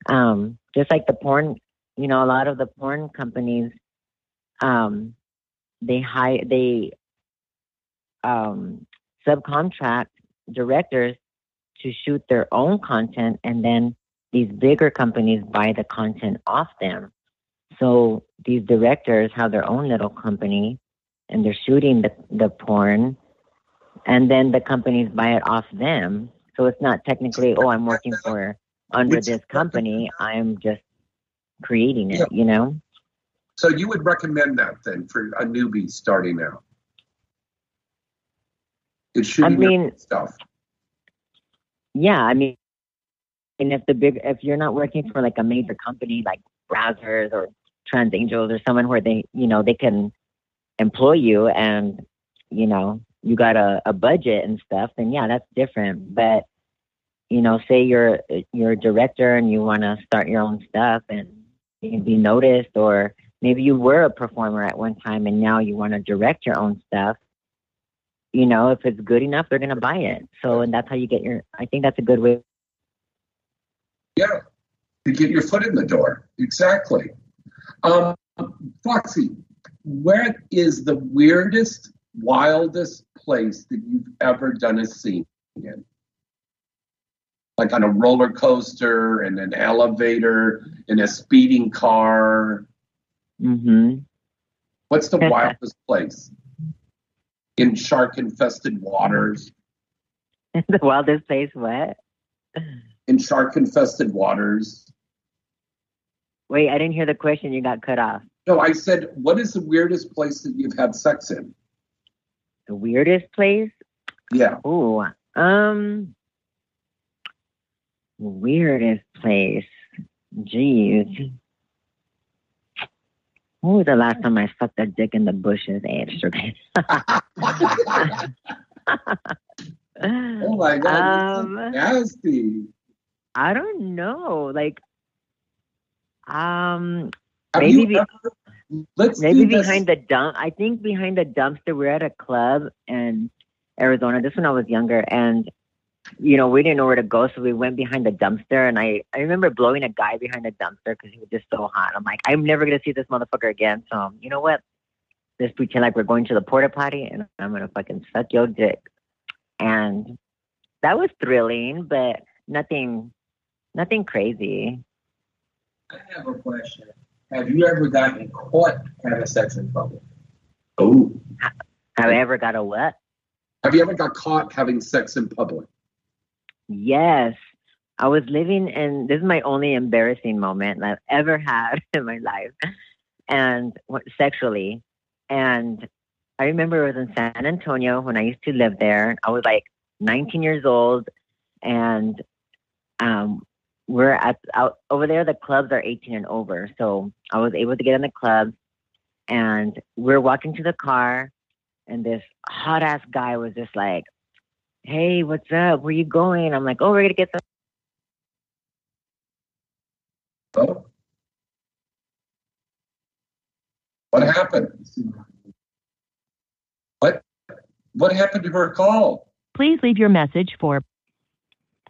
Um, just like the porn, you know, a lot of the porn companies, um, they hire they um, subcontract directors to shoot their own content, and then these bigger companies buy the content off them. So these directors have their own little company and they're shooting the, the porn and then the companies buy it off them. So it's not technically, oh, I'm working for under this company. I'm just creating it, you know? So you would recommend that then for a newbie starting out? It's shooting your mean- stuff. Yeah, I mean, and if the big, if you're not working for like a major company like Brazzers or Trans Angels or someone where they, you know, they can employ you and, you know, you got a, a budget and stuff, then yeah, that's different. But, you know, say you're you're a director and you want to start your own stuff and you can be noticed, or maybe you were a performer at one time and now you want to direct your own stuff. You know, if it's good enough, they're gonna buy it. So, and that's how you get your. I think that's a good way. Yeah, to get your foot in the door. Exactly. Um, Foxy, where is the weirdest, wildest place that you've ever done a scene in? Like on a roller coaster, in an elevator, in a speeding car. Mm-hmm. What's the wildest place? In shark infested waters. the wildest place, what? In shark infested waters. Wait, I didn't hear the question. You got cut off. No, I said, what is the weirdest place that you've had sex in? The weirdest place? Yeah. Oh, um, weirdest place. Jeez. When was the last time I sucked a dick in the bushes? Okay. Oh my god, Um, nasty. I don't know. Like, um, Have maybe be- ever maybe do this. behind the dump. I think behind the dumpster. We're at a club in Arizona. This when I was younger, and you know we didn't know where to go, so we went behind the dumpster. And I I remember blowing a guy behind the dumpster because he was just so hot. I'm like, I'm never gonna see this motherfucker again. So you know what? Let's pretend like we're going to the porta potty, and I'm gonna fucking suck your dick. And that was thrilling, but nothing, nothing crazy. I have a question. Have you ever gotten caught having sex in public? Oh, Have I ever got a what? have you ever got caught having sex in public? Yes. I was living in this is my only embarrassing moment I've ever had in my life, and sexually. And I remember it was in San Antonio when I used to live there. I was like 19 years old, and um, we're at out over there. The clubs are 18 and over, so I was able to get in the club, and we're walking to the car, and this hot ass guy was just like, "Hey, what's up? Where you going?" I'm like, "Oh, we're gonna get some." Oh. What happened? What what happened to her call? Please leave your message for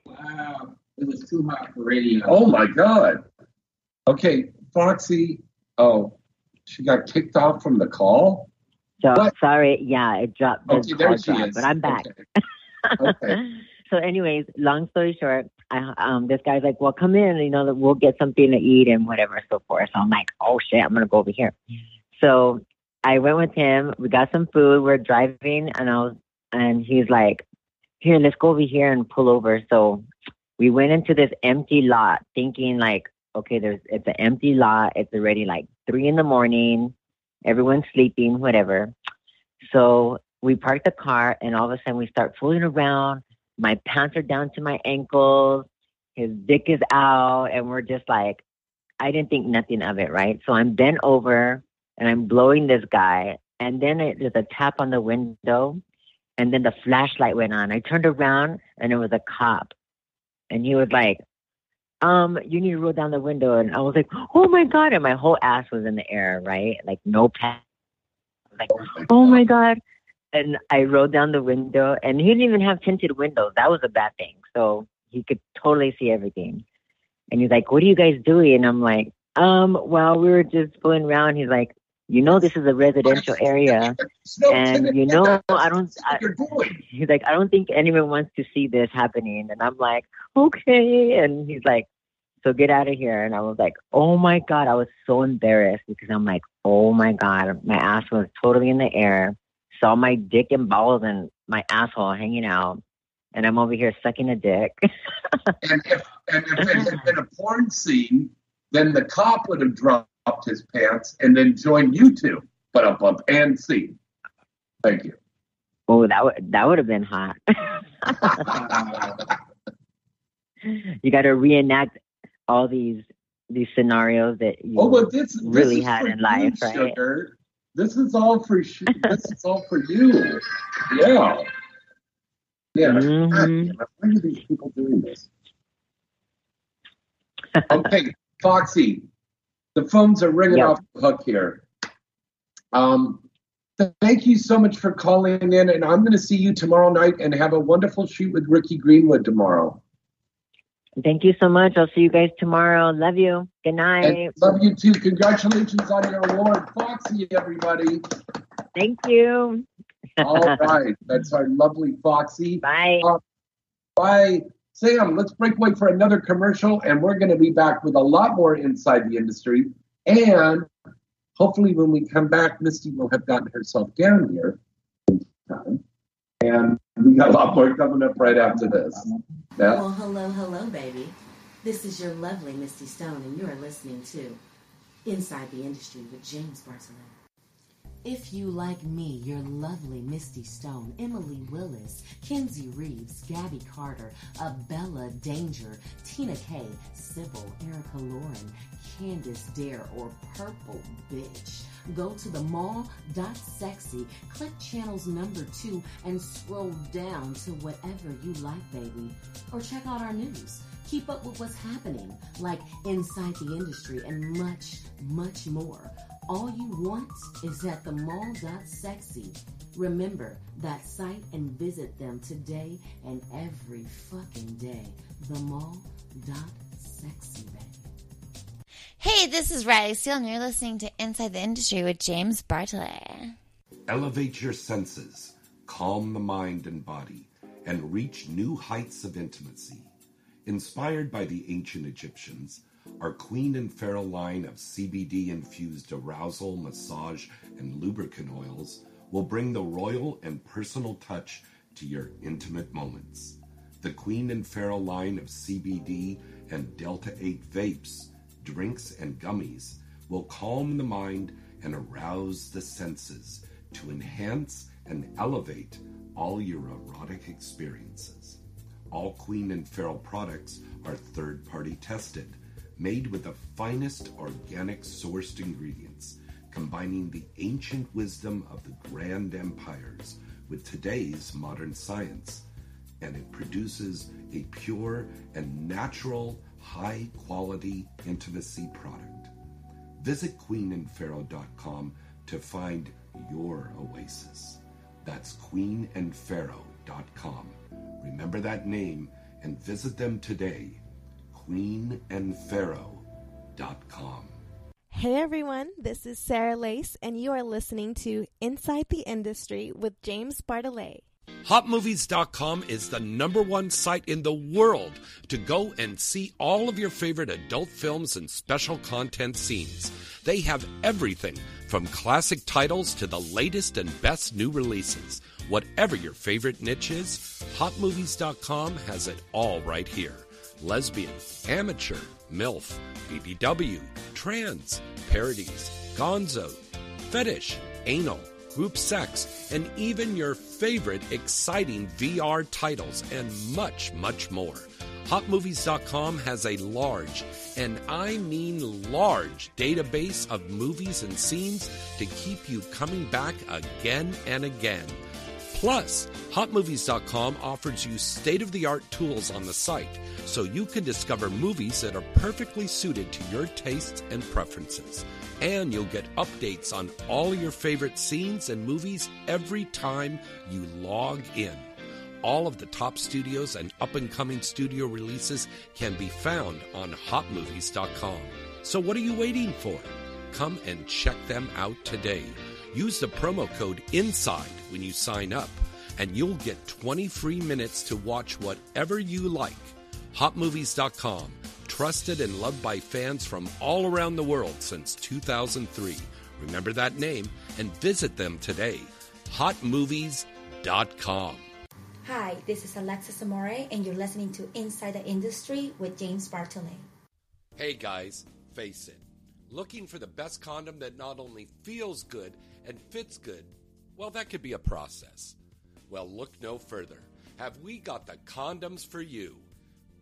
Wow, it was too hot for radio. Oh my god. Okay, Foxy. Oh, she got kicked off from the call? So sorry, yeah, it dropped. The Okay, there she dropped, is. But I'm back. Okay. so, anyways, long story short, I, um, this guy's like, "Well, come in. You know, we'll get something to eat and whatever, so forth." So I'm like, "Oh shit, I'm gonna go over here." So I went with him. We got some food. We're driving, and I was, and he's like, "Here, let's go over here and pull over." So we went into this empty lot, thinking like, "Okay, there's it's an empty lot. It's already like three in the morning. Everyone's sleeping, whatever." So we parked the car, and all of a sudden we start fooling around. My pants are down to my ankles. His dick is out, and we're just like, I didn't think nothing of it, right? So I'm bent over and I'm blowing this guy, and then it, there's a tap on the window, and then the flashlight went on. I turned around, and it was a cop, and he was like, um, you need to roll down the window. And I was like, oh my God. And my whole ass was in the air, right? Like no pants. Like, oh my God. And I rolled down the window and he didn't even have tinted windows. That was a bad thing. So he could totally see everything. And he's like, what are you guys doing? And I'm like, um, well, we were just fooling around. He's like, you know, this is a residential area. And you know, I don't, I, he's like, I don't think anyone wants to see this happening. And I'm like, okay. And he's like, so get out of here. And I was like, oh my God. I was so embarrassed because I'm like, oh my God. My ass was totally in the air. Saw my dick and balls and my asshole hanging out. And I'm over here sucking a dick. and if and if it had been a porn scene, then the cop would have dropped his pants and then joined you two. But up up and see. Thank you. Oh, that would that would have been hot. you got to reenact all these these scenarios that you Oh, but this, this really is had in life, you, right? Sugar. This is all for sh- this is all for you. Yeah. Yeah. Mhm. God Why are these people doing this? okay, Foxy, the phones are ringing Yep. off the hook here. Um, th- thank you so much for calling in, and I'm going to see you tomorrow night and have a wonderful shoot with Ricky Greenwood tomorrow. Thank you so much. I'll see you guys tomorrow. Love you. Good night. And love you too. Congratulations on your award, Foxy, everybody. Thank you. All right, that's our lovely Foxy. Bye. bye. Sam, let's break away for another commercial, and we're going to be back with a lot more inside the industry. And hopefully, when we come back, Misty will have gotten herself down here. And we got a lot more coming up right after this. Yeah. Well, hello, hello, baby. This is your lovely Misty Stone, and you are listening to Inside the Industry with James Bartolet. If you like me, your lovely Misty Stone, Emily Willis, Kenzie Reeves, Gabbie Carter, Abella Danger, Tina Kay, Sybil, Erica Lauren, Candace Dare, or Purple Bitch, go to the mall.sexy, click channels number two, and scroll down to whatever you like, baby. Or check out our news. Keep up with what's happening, like inside the industry and much, much more. All you want is at the mall.sexy. Remember that site and visit them today and every fucking day. The mall.sexy, baby. Hey, this is Riley Steele, and you're listening to Inside the Industry with James Bartolet. Elevate your senses, calm the mind and body, and reach new heights of intimacy. Inspired by the ancient Egyptians, our Queen and Pharaoh line of CBD infused arousal, massage, and lubricant oils will bring the royal and personal touch to your intimate moments. The Queen and Pharaoh line of CBD and Delta 8 vapes, drinks, and gummies will calm the mind and arouse the senses to enhance and elevate all your erotic experiences. All Queen and Pharaoh products are third party tested, made with the finest organic sourced ingredients, combining the ancient wisdom of the grand empires with today's modern science. And it produces a pure and natural, high quality intimacy product. Visit queenandpharaoh.com to find your oasis. That's queenandpharaoh.com. Remember that name and visit them today. queenandpharaoh.com. Hey everyone, this is Sarah Lace, and you are listening to Inside the Industry with James Bartolet. HotMovies.com is the number one site in the world to go and see all of your favorite adult films and special content scenes. They have everything from classic titles to the latest and best new releases. Whatever your favorite niche is, HotMovies.com has it all right here. Lesbian, amateur, MILF, BBW, trans, parodies, gonzo, fetish, anal, group sex, and even your favorite exciting VR titles, and much, much more. HotMovies.com has a large, and I mean large, database of movies and scenes to keep you coming back again and again. Plus, HotMovies.com offers you state of the art tools on the site so you can discover movies that are perfectly suited to your tastes and preferences. And you'll get updates on all your favorite scenes and movies every time you log in. All of the top studios and up and coming studio releases can be found on hotmovies.com. So, what are you waiting for? Come and check them out today. Use the promo code INSIDE when you sign up, and you'll get 20 free minutes to watch whatever you like. HotMovies.com, trusted and loved by fans from all around the world since 2003. Remember that name and visit them today. HotMovies.com. Hi, this is Alexis Amore, and you're listening to Inside the Industry with James Bartolet. Hey guys, face it. Looking for the best condom that not only feels good and fits good, well, that could be a process. Well, look no further. Have we got the condoms for you?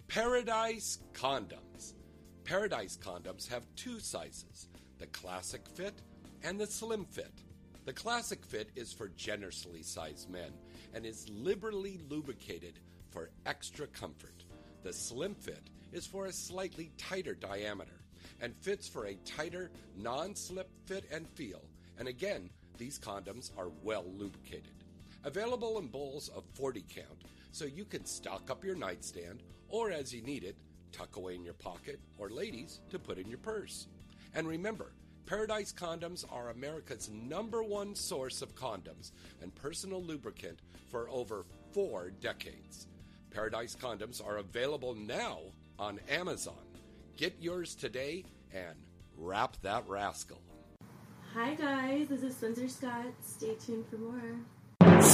Paradise Condoms. Paradise Condoms have two sizes the classic fit and the slim fit. The classic fit is for generously sized men and is liberally lubricated for extra comfort. The slim fit is for a slightly tighter diameter and fits for a tighter, non slip fit and feel. And again, these condoms are well lubricated. Available in bowls of 40 count, so you can stock up your nightstand or as you need it, tuck away in your pocket, or ladies, to put in your purse. And remember, Paradise Condoms are America's number one source of condoms and personal lubricant for over four decades. Paradise Condoms are available now on Amazon. Get yours today and wrap that rascal. Hi guys, this is Spencer Scott. Stay tuned for more.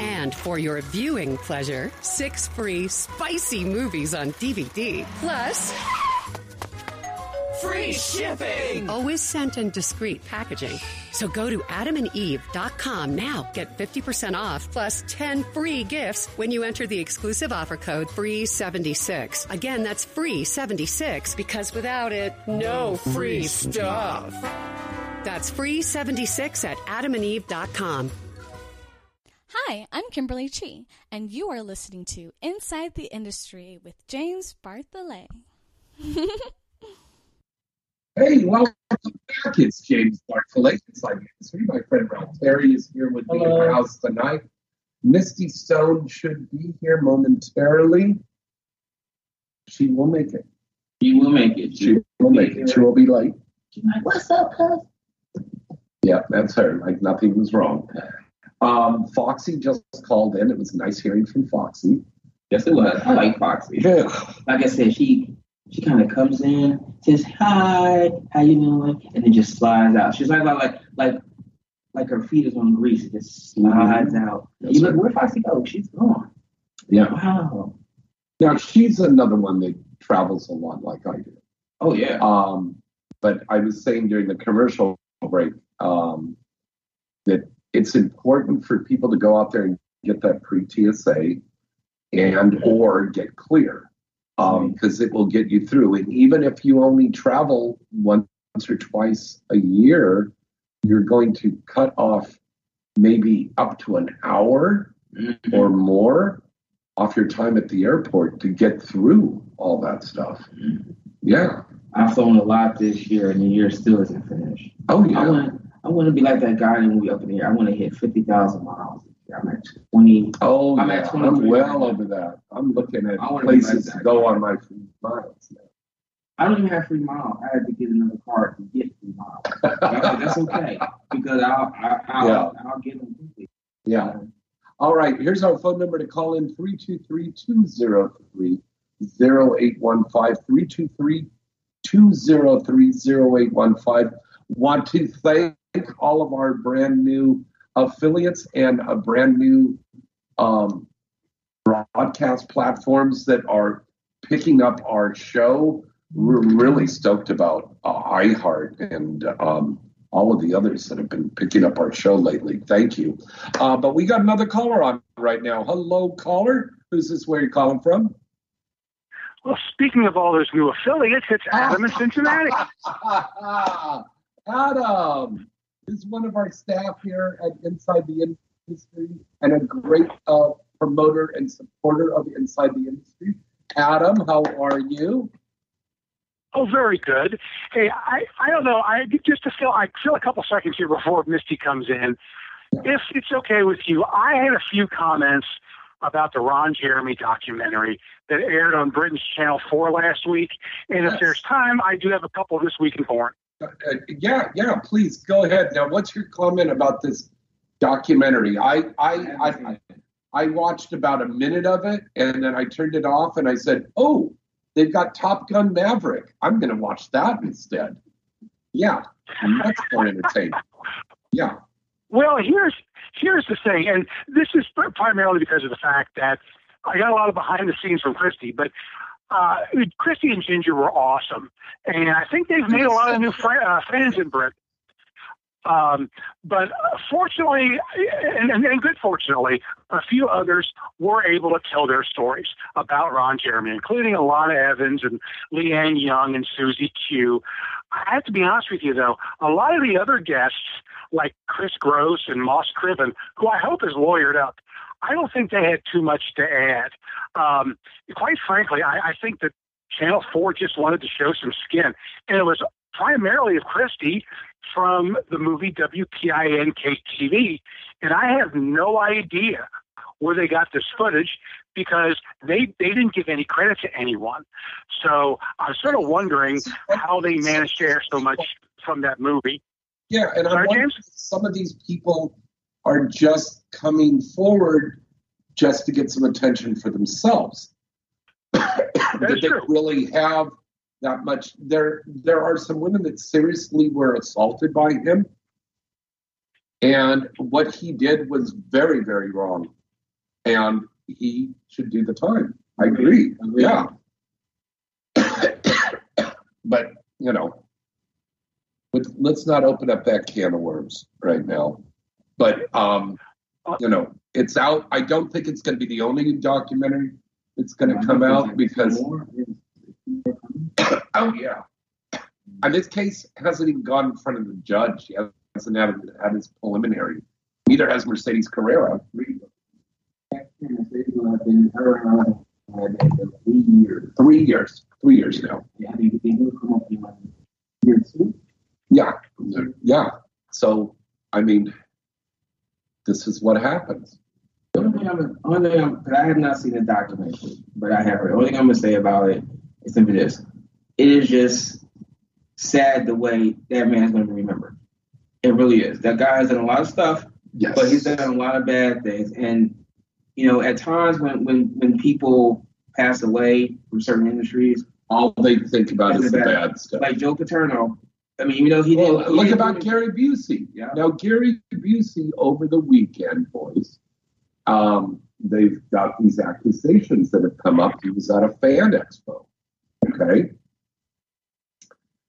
And for your viewing pleasure, six free spicy movies on DVD. Plus, free shipping. Always sent in discreet packaging. So go to adamandeve.com now. Get 50% off plus 10 free gifts when you enter the exclusive offer code FREE76. Again, that's FREE76 because without it, no free stuff. That's FREE76 at adamandeve.com. Hi, I'm Kimberly Chi, and you are listening to Inside the Industry with James Bartolet. Hey, welcome back. It's James Bartolet inside the industry. My friend Ralph Terry is here with me in Hello. the house tonight. Misty Stone should be here momentarily. She will make it. She will make it. She will make it. She will be late. Like, what's up, cuz? Yeah, that's her. Like nothing was wrong. Um, Foxy just called in. It was nice hearing from Foxy. Yes, it was. I like Foxy. Yeah. Like I said, she she kind of comes in, says hi, how you doing, and then just slides out. She's like like like like her feet is on grease. It just slides out. That's you look, where Foxy go? She's gone. Yeah. Wow. Now she's another one that travels a lot like I do. Oh yeah. Um, but I was saying during the commercial break um, that it's important for people to go out there and get that pre TSA and or get clear um, mm-hmm. because it will get you through. And even if you only travel once or twice a year, you're going to cut off maybe up to an hour mm-hmm. or more off your time at the airport to get through all that stuff. Mm-hmm. Yeah. I've flown a lot this year, and the year still isn't finished. Oh yeah. I want I want to be like that guy when we up in the air. I want to hit fifty thousand miles. I'm at twenty. Oh, I'm yeah. at I'm well over that. I'm looking at I places like to go on my free miles. now. I don't even have free miles. I had to get another card to get free miles. That's, that's okay because I'll I'll, I'll, Yeah. I'll get them quickly. Yeah. All right. Here's our phone number to call in 323 203 0815. 323 203 0815. Want to thank all of our brand new affiliates and a brand new um, broadcast platforms that are picking up our show. We're really stoked about uh, iHeart and um, all of the others that have been picking up our show lately. Thank you. Uh, but we got another caller on right now. Hello, caller. Who's this? Where you calling from? Well, speaking of all those new affiliates, it's Adam in Cincinnati. Adam is one of our staff here at Inside the Industry and a great uh, promoter and supporter of Inside the Industry. Adam, how are you? Oh, very good. Hey, I, I don't know. I just to feel I feel a couple seconds here before Misty comes in. If it's okay with you, I had a few comments about the Ron Jeremy documentary that aired on Britain's Channel 4 last week. And if there's time, I do have a couple this week in porn. Uh, yeah, yeah. Please go ahead. Now, what's your comment about this documentary? I, I, I, I watched about a minute of it, and then I turned it off, and I said, "Oh, they've got Top Gun Maverick. I'm going to watch that instead." Yeah, that's more entertaining. Yeah. Well, here's here's the thing, and this is primarily because of the fact that I got a lot of behind the scenes from Christy, but uh, Christy and Ginger were awesome, and I think they've made a lot of new fr- uh, fans in Britain. Um, but uh, fortunately, and, and, and good fortunately, a few others were able to tell their stories about Ron Jeremy, including Alana Evans and Leanne Young and Susie Q. I have to be honest with you, though, a lot of the other guests, like Chris Gross and Moss Criven, who I hope is lawyered up, I don't think they had too much to add. Um, quite frankly, I, I think that Channel 4 just wanted to show some skin. And it was primarily of Christy from the movie WPINK TV. And I have no idea where they got this footage because they, they didn't give any credit to anyone. So I'm sort of wondering how they managed to air so much from that movie. Yeah, and I'm James? some of these people are just coming forward just to get some attention for themselves. that they don't really have that much. There, there are some women that seriously were assaulted by him, and what he did was very, very wrong, and he should do the time. I agree. Yeah, but you know, but let's not open up that can of worms right now. But um, you know, it's out. I don't think it's going to be the only documentary that's going to come out because. oh yeah, and this case hasn't even gone in front of the judge. He hasn't had, had his preliminary. Neither has Mercedes Carrera. Three years. Three years. Three years now. Yeah, I think they will come up in like year two. Yeah, yeah. So I mean, this is what happens. The only thing I'm, only thing I'm, I have not seen the documentary, but I have heard. The only thing I'm gonna say about it is simply this: it is just sad the way that man is gonna be remembered. It really is. That guy has done a lot of stuff, yes. but he's done a lot of bad things. And you know, at times when when when people pass away from certain industries, all they think about is the bad stuff. Like Joe Paterno. I mean, you know, he well, he Look didn't about Gary Busey. Yeah. Now, Gary Busey over the weekend, boys, um, they've got these accusations that have come up. He was at a fan expo. Okay.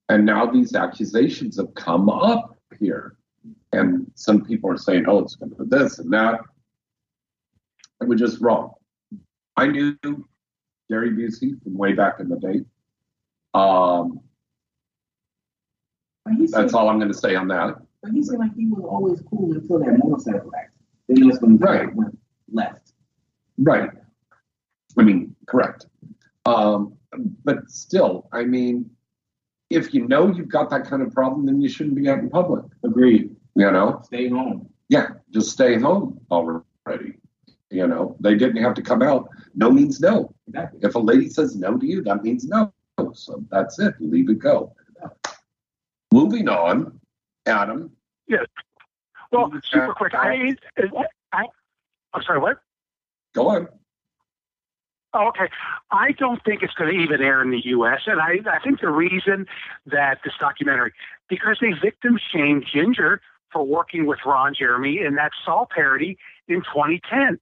And now these accusations have come up here. And some people are saying, oh, it's going to do this and that. And we're just wrong. I knew Gary Busey from way back in the day. Um, he that's seemed, all I'm going to say on that. but he seemed like he was always cool until that motorcycle accident. Then that's when he Right. went left. Right. I mean, correct. Um, but still, I mean, if you know you've got that kind of problem, then you shouldn't be out in public. Agreed. You know? Stay home. Yeah, just stay home already. You know, they didn't have to come out. No means no. Exactly. If a lady says no to you, that means no. So that's it. Leave it go. Moving on, Adam. Yes. Well, super quick. I, I, I'm sorry. What? Go on. Oh, okay. I don't think it's going to even air in the U.S. And I, I think the reason that this documentary, because they victim shamed Ginger for working with Ron Jeremy in that Saul parody in 2010.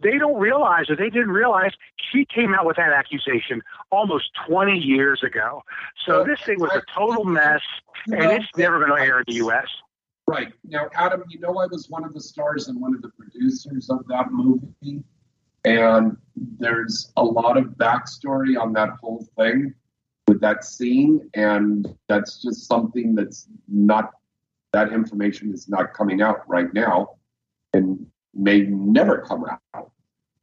They don't realize, or they didn't realize, she came out with that accusation almost 20 years ago. So this thing was a total mess, and it's never going to air in the U.S. Right. Now, Adam, you know I was one of the stars and one of the producers of that movie. And there's a lot of backstory on that whole thing with that scene. And that's just something that's not, that information is not coming out right now and may never come out.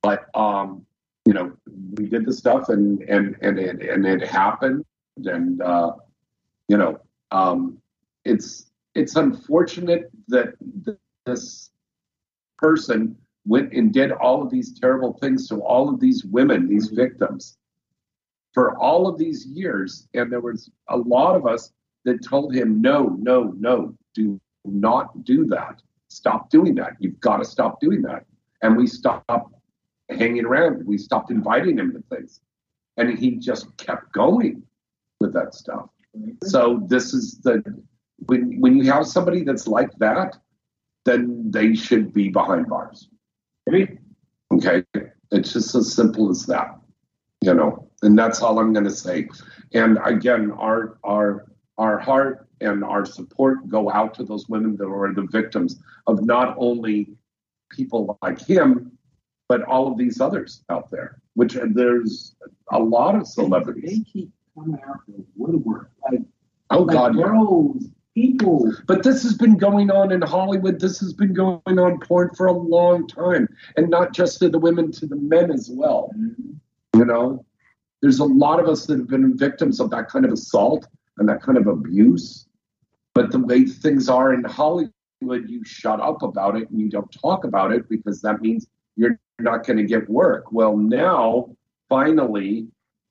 But, um, you know, we did the stuff and, and, and, it, and it happened. And, uh, you know, um, it's, it's unfortunate that th- this person went and did all of these terrible things to all of these women, these victims, for all of these years. And there was a lot of us that told him, no, no, no, do not do that. Stop doing that. You've got to stop doing that. And we stopped hanging around. We stopped inviting him to things. And he just kept going with that stuff. So this is the when when you have somebody that's like that, then they should be behind bars. Okay, it's just as simple as that, you know. And that's all I'm going to say. And again, our our our heart and our support go out to those women that are the victims of not only people like him, but all of these others out there. Which there's a lot of celebrities. They keep coming out the woodwork. Like, Oh like God, yeah. bros, people. But this has been going on in Hollywood. This has been going on porn for a long time, and not just to the women, to the men as well. Mm-hmm. You know, there's a lot of us that have been victims of that kind of assault and that kind of abuse. But the way things are in Hollywood, you shut up about it and you don't talk about it because that means you're not going to get work. Well, now finally,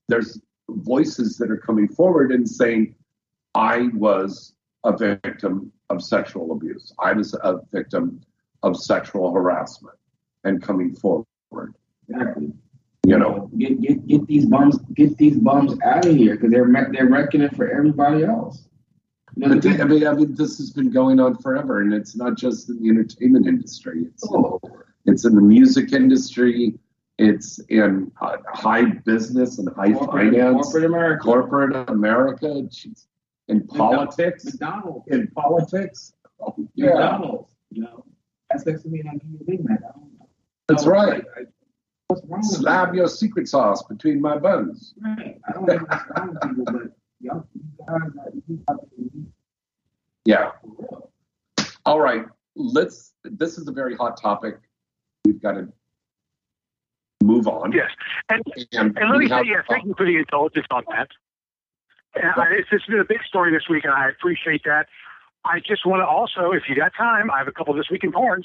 there's voices that are coming forward and saying, I was a victim of sexual abuse. I was a victim of sexual harassment and coming forward. Exactly. You know, Get get get these bums get these bums out of here because they're they're wrecking it for everybody else. But I mean, I mean, this has been going on forever, and it's not just in the entertainment industry. It's Oh. it's in the music industry. It's in uh, high business and high Corporate- finance, corporate America. corporate America. Jeez. in politics. McDonald's. In politics. Oh, yeah. McDonald's. You know, that's next to me and I give you a Big Mac. I don't know. That's right. I- I- What's wrong Slab you? your secret sauce between my buns. Right. I don't know what's wrong with people, but y'all, you guys, are- you guys are- Yeah. All right. Let's. This is a very hot topic. We've got to move on. Yes. And, And and let me say, yeah, thank you for the indulgence on that. And I, it's, it's been a big story this week, and I appreciate that. I just want to also, if you got time, I have a couple this week in porns.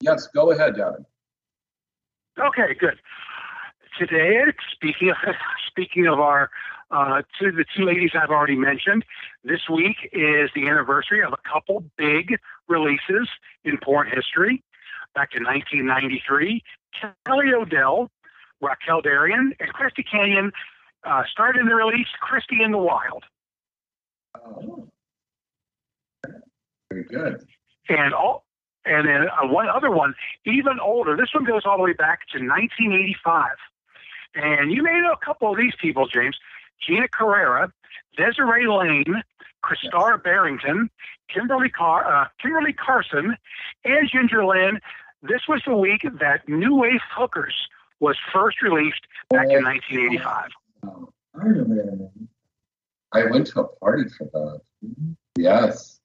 Yes. Go ahead, Devin. Okay, good. Today, speaking of speaking of our uh, two the two ladies I've already mentioned, this week is the anniversary of a couple big releases in porn history. Back in 1993, Kelly O'Dell, Raquel Darrian, and Christy Canyon uh, started the release Christy in the Wild. Very good. and all and then uh, one other one even older this one goes all the way back to 1985 and you may know a couple of these people james gina carrera desiree lane kristara barrington kimberly Car- uh, kimberly carson and ginger lynn this was the week that new wave hookers was first released back in 1985 I remember. I went to a party for that. Yes.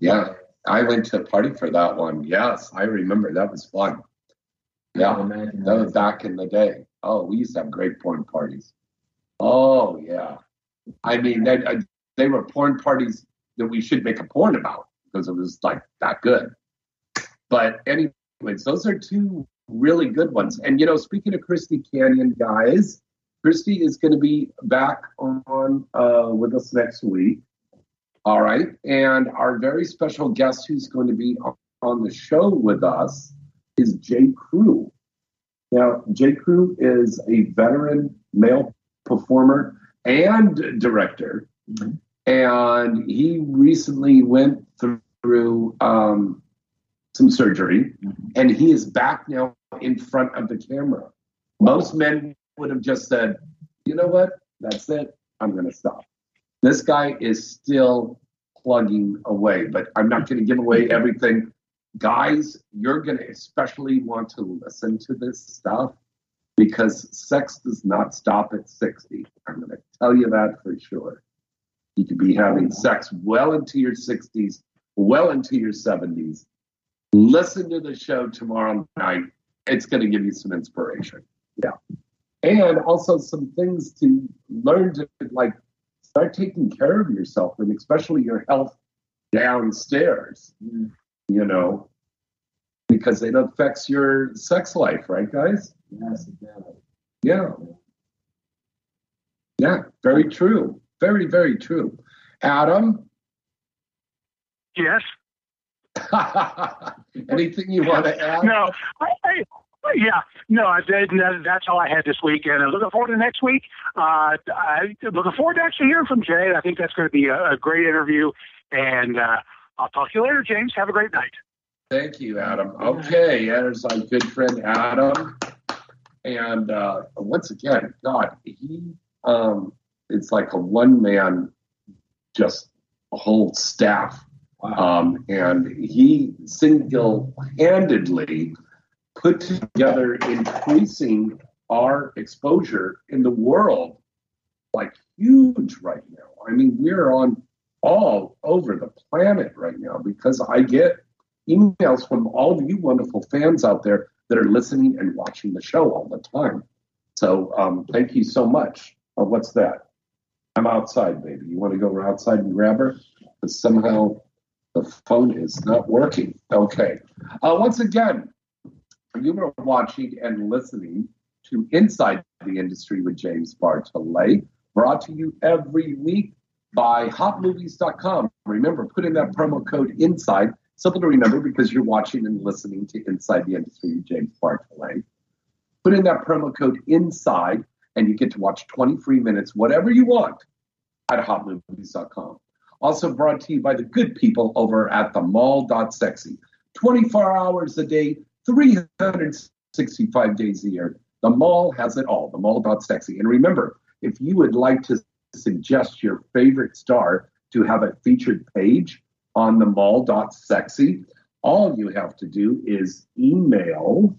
Yeah. I went to a party for that one. Yes. I remember. That was fun. Yeah. That was back in the day. Oh, we used to have great porn parties. Oh, yeah. I mean, they, uh, they were porn parties that we should make a porn about because it was like that good. But anyways, those are two really good ones. And you know, speaking of Christy Canyon, guys, Christy is going to be back on uh, with us next week. All right, and our very special guest who's going to be on- the show with us is Jay Crew. Now, Jay Crew is a veteran male performer and director, and he recently went through um, some surgery, and he is back now in front of the camera. Most men would have just said, "You know what? That's it. I'm going to stop." This guy is still plugging away, but I'm not going to give away everything. Guys, you're going to especially want to listen to this stuff because sex does not stop at 60. I'm going to tell you that for sure. You could be having sex well into your 60s, well into your 70s. Listen to the show tomorrow night. It's going to give you some inspiration. Yeah. And also some things to learn to like start taking care of yourself and especially your health downstairs, mm. you know, because it affects your sex life, right, guys? Yes, exactly. Yeah. Yeah, very true. Very, very true. Adam, yes anything you want to add? No, I, I, yeah, no, I did. That's all I had this week, and I'm looking forward to next week. Uh, I looking forward to actually hearing from Jay. I think that's going to be a, a great interview, and uh, I'll talk to you later, James. Have a great night. Thank you, Adam. Okay, there's our good friend Adam. And uh, once again, God, he um, it's like a one man, just a whole staff. Um, and he single handedly put together increasing our exposure in the world like huge right now. I mean, we're on all over the planet right now because I get emails from all of you wonderful fans out there that are listening and watching the show all the time. So um, thank you so much. Oh, what's that? I'm outside, baby. You want to go outside and grab her? Because somehow the phone is not working. Okay. Uh, once again, you were watching and listening to Inside the Industry with James Bartolet, brought to you every week by hotmovies.com. Remember, put in that promo code INSIDE, simple to remember because you're watching and listening to Inside the Industry with James Bartolet. Put in that promo code INSIDE, and you get to watch 20 free minutes, whatever you want, at hotmovies.com. Also brought to you by the good people over at the mall.sexy. 24 hours a day, 365 days a year. The mall has it all, the mall.sexy. And remember, if you would like to suggest your favorite star to have a featured page on the mall.sexy, all you have to do is email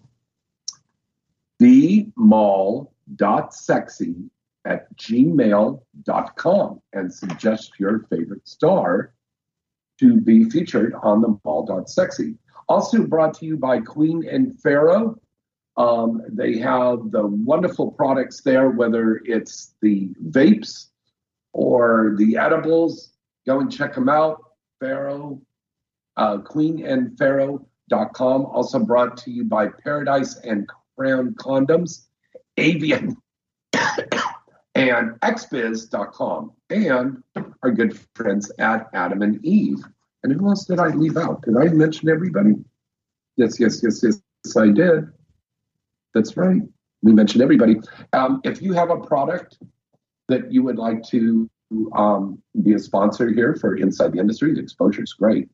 the themall.sexy at gmail.com and suggest your favorite star to be featured on the mall.sexy. Also brought to you by Queen and Pharaoh. Um, they have the wonderful products there, whether it's the vapes or the edibles. Go and check them out. Pharaoh, uh, queenandpharaoh.com. Also brought to you by Paradise and Crown Condoms, Avian, and xbiz.com, and our good friends at Adam and Eve. And who else did I leave out? Did I mention everybody? Yes, yes, yes, yes, yes I did. That's right. We mentioned everybody. Um, if you have a product that you would like to um, be a sponsor here for Inside the Industry, the exposure is great.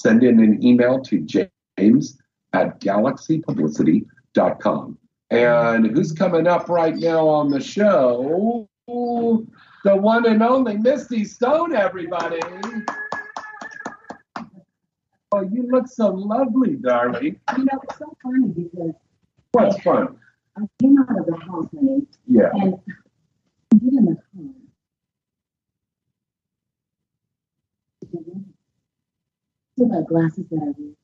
Send in an email to James at galaxypublicity.com. And who's coming up right now on the show? The one and only Misty Stone, everybody. Oh, you look so lovely, darling. You know, it's so funny because What's fun? I came out of the house, honey, Yeah. and I get in the car. So the glasses that I wear.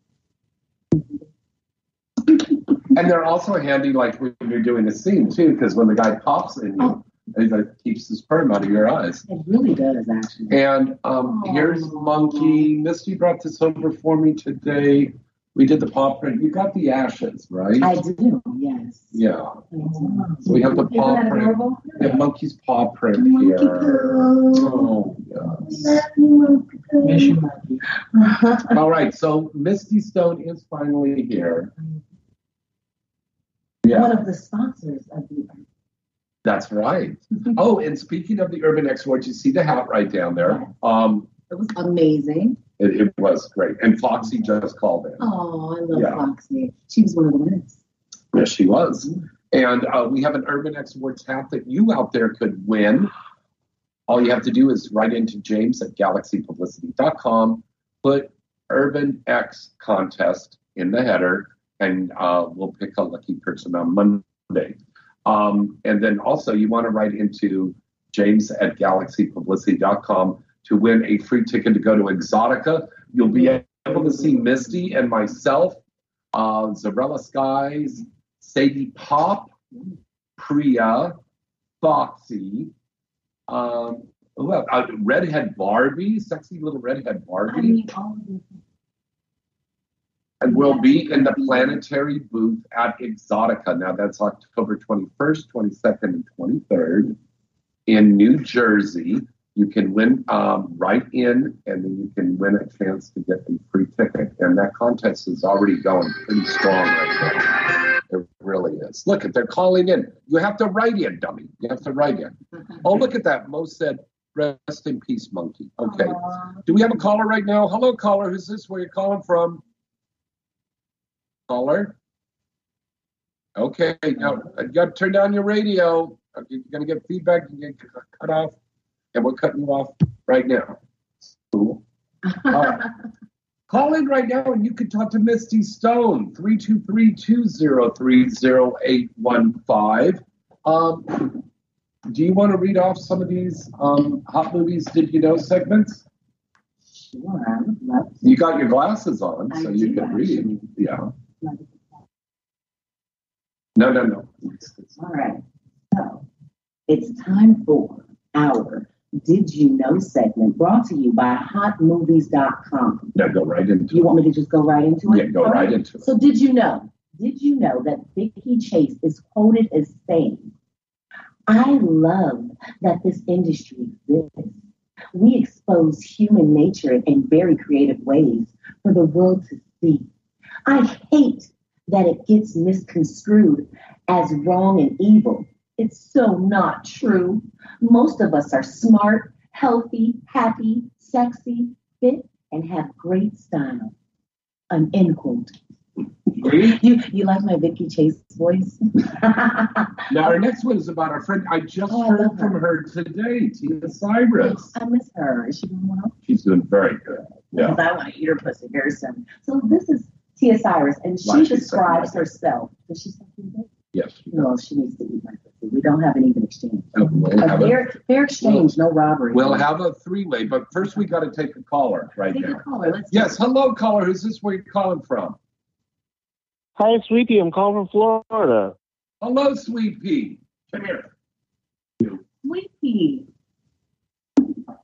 And they're also handy, like when you're doing a scene too, because when the guy pops in you, it like, keeps the sperm out of your eyes. It really does, actually. And um, here's Monkey. Misty brought this over for me today. We did the paw print. You got the ashes, right? I do, yes. Yeah. So we have the paw print. We have Monkey's paw print here. Oh, yes. All right, so Misty Stone is finally here. Yeah. One of the sponsors of the That's right. Oh, and speaking of the Urban X Awards, you see the hat right down there. Um, It was amazing. it, it was great. And Foxy just called in. Oh, I love Yeah. Foxy. She was one of the winners. Yes, she was. And uh, we have an Urban X Awards hat that you out there could win. All you have to do is write into James at galaxypublicity.com, put Urban X contest in the header, and uh, we'll pick a lucky person on Monday. Um, and then also, you want to write into James at galaxypublicity.com to win a free ticket to go to Exotica. You'll be able to see Misty and myself, uh, Zarella Skies, Sadie Pop, Priya, Foxy, um, who else? Uh, Redhead Barbie, sexy little Redhead Barbie. I mean, all of them. and we'll be in the planetary booth at Exotica. Now that's October 21st, 22nd, and 23rd in New Jersey. You can win um, right in, and then you can win a chance to get a free ticket. And that contest is already going pretty strong right now. It really is. Look, if they're calling in, you have to write in, dummy. You have to write in. Mm-hmm. Oh, look at that. Mo said, "Rest in peace, monkey." Okay. Do we have a caller right now? Hello, caller. Who's this? Where you calling from? Caller. Okay. Now you got to turn down your radio. You're gonna get feedback. You get cut off, and we're cutting you off right now. Cool. All right. Call in right now and you can talk to Misty Stone, 323-203-0815. Um, do you want to read off some of these um, hot movies did you know segments? Sure, I would love to. You got your glasses on, I so you can read. Yeah. No, no, no. All right. So it's time for our Did You Know segment brought to you by hotmovies.com. No, go right into You it. You want me to just go right into it? Yeah, go All right into it. So did you know? Did you know that Vicky Chase is quoted as saying, I love that this industry exists. We expose human nature in very creative ways for the world to see. I hate that it gets misconstrued as wrong and evil. It's so not true. Most of us are smart, healthy, happy, sexy, fit, and have great style. An end quote. you you like my Vicky Chase voice? Now, our next one is about our friend. I just Oh, heard love from her today, Tina Cyrus. I miss her. Is she doing well? She's doing very good. Yeah. Because I want to eat her pussy very soon. So this is Tia Cyrus, and she Why describes herself. Does she suck your dick? Yes. No, she needs to eat my pussy. We don't have an even exchange. Uh, We'll A have a, fair, fair exchange, no robbery. we'll have a three-way, but first we got to take a caller right Take a now. caller. Let's Yes, hello, caller. Who's this? Where you're calling from? Hi, Sweetie. I'm calling from Florida. Hello, Sweet Pea. Come here. Sweet pea.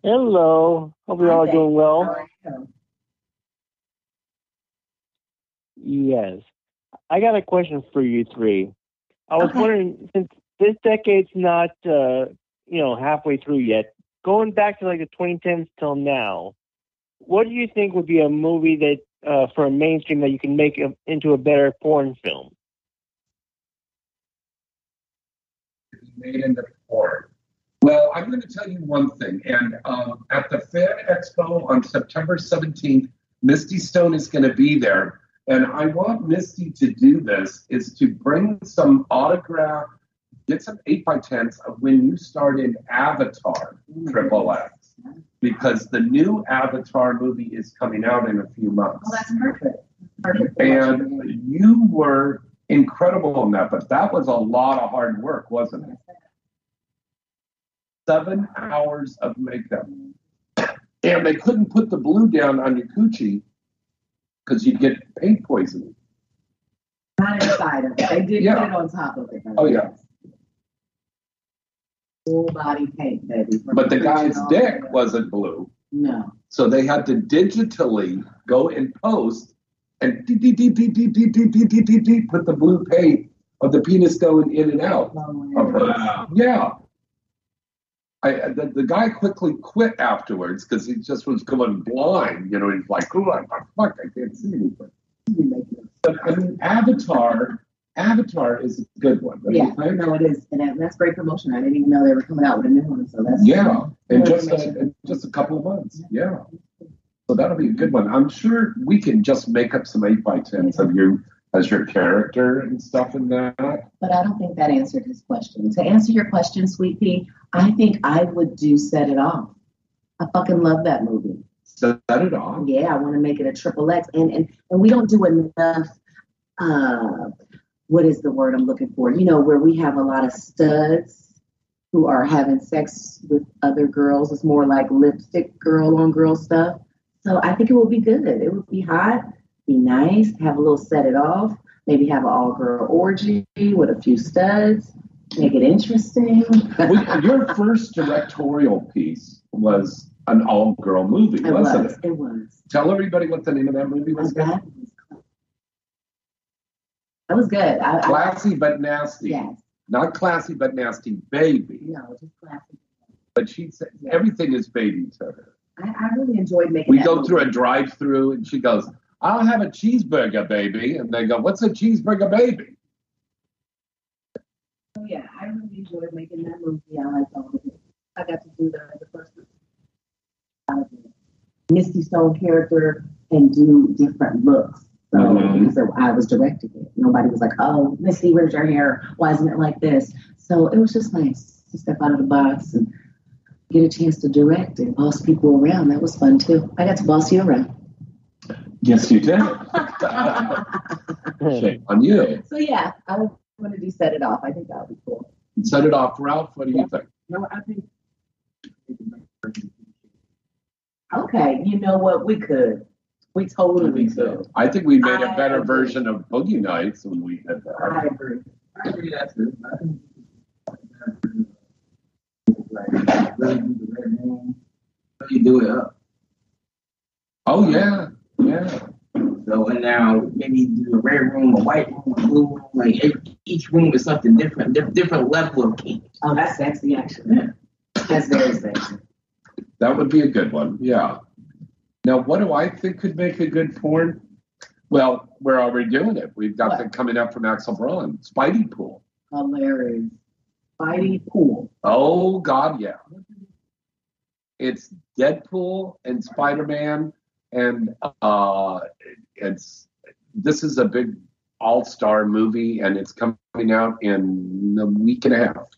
Hello. Hope you're all Hi, doing How well. are you? Yes. I got a question for you three. I was Okay. wondering, since this decade's not, uh, you know, halfway through yet, going back to like the 2010s till now, what do you think would be a movie that, uh, for a mainstream that you can make a, into a better porn film? made into porn. Well, I'm going to tell you one thing. And um, at the Fan Expo on September 17th, Misty Stone is going to be there. And I want Misty to do this is to bring some autograph, get some 8 by 10s of when you started Avatar mm. Triple X. Because the new Avatar movie is coming out in a few months. Oh, that's perfect. Perfect. And you were incredible in that, but that was a lot of hard work, wasn't it? Seven hours of makeup. And they couldn't put the blue down on your coochie because you'd get paint poisoning. Not inside of it. They did Yeah. put it on top of it. Oh, yeah. Full body paint, baby. from But the guy's dick wasn't blue. No. So they had to digitally go and post and deep, deep, deep, deep, deep, deep, deep, deep, deep, deep, deep, put the blue paint of the penis going in and out her. Yeah. I, the, the guy quickly quit afterwards because he just was going blind. You know, he's like, oh, the fuck? I can't see anything. But I mean, Avatar, Avatar is a good one. I mean, Yeah, I know it is, and that's great promotion. I didn't even know they were coming out with a new one, so that's Yeah, in good just a, in just a couple of months. Yeah. So that'll be a good one. I'm sure we can just make up some eight by tens of you as your character and stuff in that. But I don't think that answered his question. To answer your question, Sweet Pea, I think I would do Set It Off. I fucking love that movie. Set it off. Yeah, I want to make it a triple X, and and and we don't do enough. Uh, what is the word I'm looking for? You know, where we have a lot of studs who are having sex with other girls. It's more like lipstick girl on girl stuff. So I think it would be good. It would be hot, be nice, have a little set it off, maybe have an all girl orgy with a few studs, make it interesting. Well, your first directorial piece was an all girl movie, It wasn't was. it? It was. Tell everybody what the name of that movie was. That That was good. I, I, Classy but nasty. Yes. Not classy but nasty, baby. no, just classic. But she said everything is baby to her. I, I really enjoyed making We go movie. through a drive-through and she goes, "I'll have a cheeseburger, baby," and they go, "What's a cheeseburger, baby?" Oh, yeah, I really enjoyed making that movie. I liked all of it. I got to do the, the first. Misty Stone character and do different looks. So, Mhm. because I was directing it. Nobody was like, oh, Misty, where's your hair? Why isn't it like this? So it was just nice to step out of the box and get a chance to direct and boss people around. That was fun too. I got to boss you around. Yes, you did. Shame on you. So yeah, I would want to do set it off. I think that would be cool. Set it off, Ralph. What do you think? No, I think Okay, you know what? We could. We totally could. I think we made a I better agree. version of Boogie Nights when we did that. I agree. I agree that's it. I like really do the red room, really do it up. Oh yeah, yeah. So and now maybe do a red room, a white room, a blue room. Like every, each room is something different, diff- different level of kink. Oh, that's sexy, actually. That's very sexy. That would be a good one. Yeah. Now, what do I think could make a good porn? Well, we're already doing it. We've got the coming up from Axel Braun, Spidey Pool. Hilarious. Spidey Pool. Oh God, yeah. It's Deadpool and Spider Man, and uh, it's this is a big all star movie, and it's coming out in a week and a half.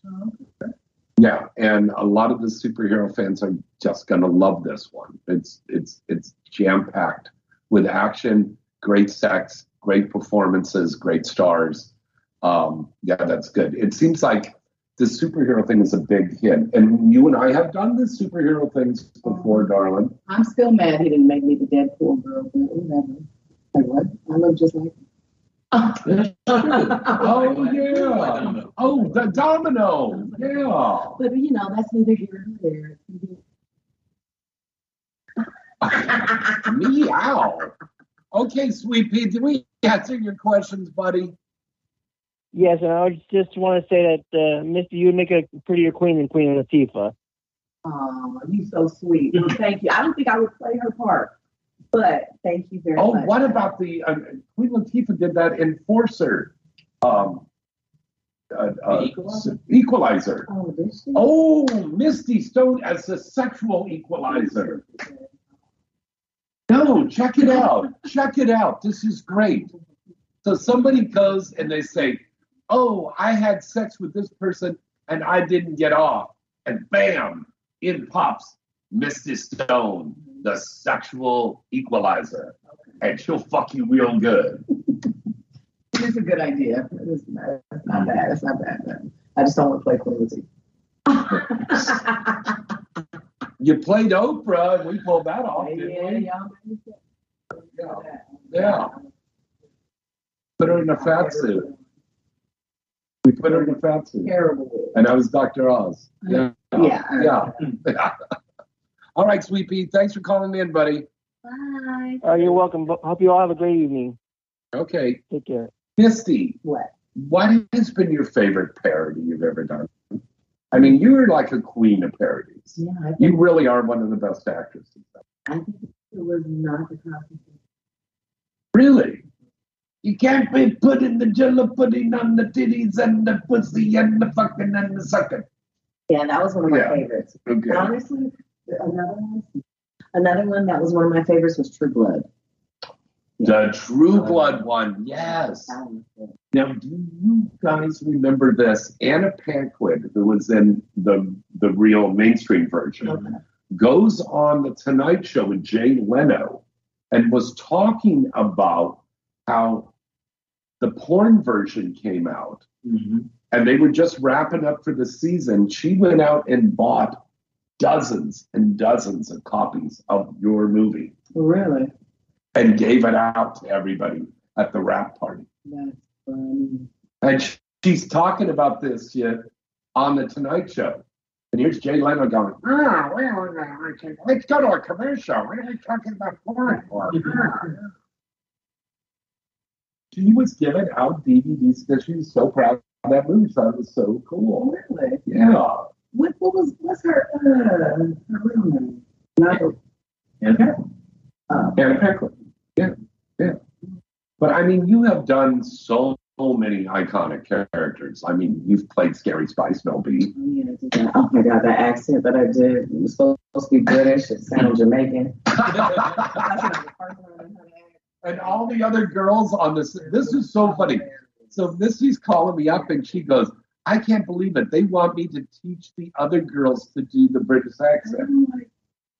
Yeah, and a lot of the superhero fans are just gonna love this one. It's it's it's jam packed with action, great sex, great performances, great stars. Um, yeah, that's good. It seems like the superhero thing is a big hit, and you and I have done the superhero things before, oh. darling. I'm still mad he didn't make me the Deadpool girl, but whatever. Like what? I look just like him. oh yeah. Oh, the domino. Yeah. But you know, that's neither here nor there. Meow. Okay, sweet pea, did we answer your questions, buddy? Yes, and I just want to say that, uh, Misty, you would make a prettier queen than Queen Latifah. Oh, you're so sweet. Well, thank you. I don't think I would play her part, but thank you very Oh, much. Oh, what about the um, Queen Latifah did that Enforcer? Um, uh, uh, Equalizer? equalizer. Oh, did she? Oh, Misty Stone as a sexual equalizer. No, check it out. check it out. This is great. So somebody goes and they say, Oh, I had sex with this person and I didn't get off. And bam, in pops Misty Stone, the sexual equalizer. And she'll fuck you real good. It's a good idea. It's not, it's not bad. It's not bad. but I just don't want to play Latifah. You played Oprah and we pulled that off. didn't Yeah, yeah. Yeah. Put her in a fat suit. We put her in a fat suit. Terrible. And I was Dr. Oz. Yeah. Yeah. Yeah. all right, Sweet Pea. Thanks for calling me in, buddy. Bye. Uh, you're welcome. Hope you all have a great evening. Okay. Take care. Misty. What? What has been your favorite parody you've ever done? I mean, you're like a queen of parodies. Yeah, think, You really are one of the best actresses. I think it was not the Cosby. Really? You can't be putting the jello pudding on the titties and the pussy and the fucking and the sucking. Yeah, that was one of my Yeah. favorites. Okay. Honestly, another one. Another one that was one of my favorites was True Blood. The True Blood one, yes. That one was good. Now, do you guys remember this? Anna Paquin, who was in the the real mainstream version, goes on the Tonight Show with Jay Leno and was talking about how the porn version came out and they were just wrapping up for the season. She went out and bought dozens and dozens of copies of your movie Really? and gave it out to everybody at the wrap party. That's funny. And sh- she's talking about this shit on the Tonight Show. And here's Jay Leno going, ah, well, uh, let's go to a commercial. What are we talking about porn for? she was giving out DVDs because she was so proud of that movie. Thought it was so cool. Really? Yeah. What, what was what's her uh, her real name? Not Anna Paquin. uh, Anna Paquin. Yeah. Yeah. But I mean, you have done so many iconic characters. I mean, you've played Scary Spice, Mel B. Oh my god, that accent that I did It was supposed to be British. It sounded Jamaican. and all the other girls on this. This is so funny. So Misty's calling me up and she goes, I can't believe it. They want me to teach the other girls to do the British accent.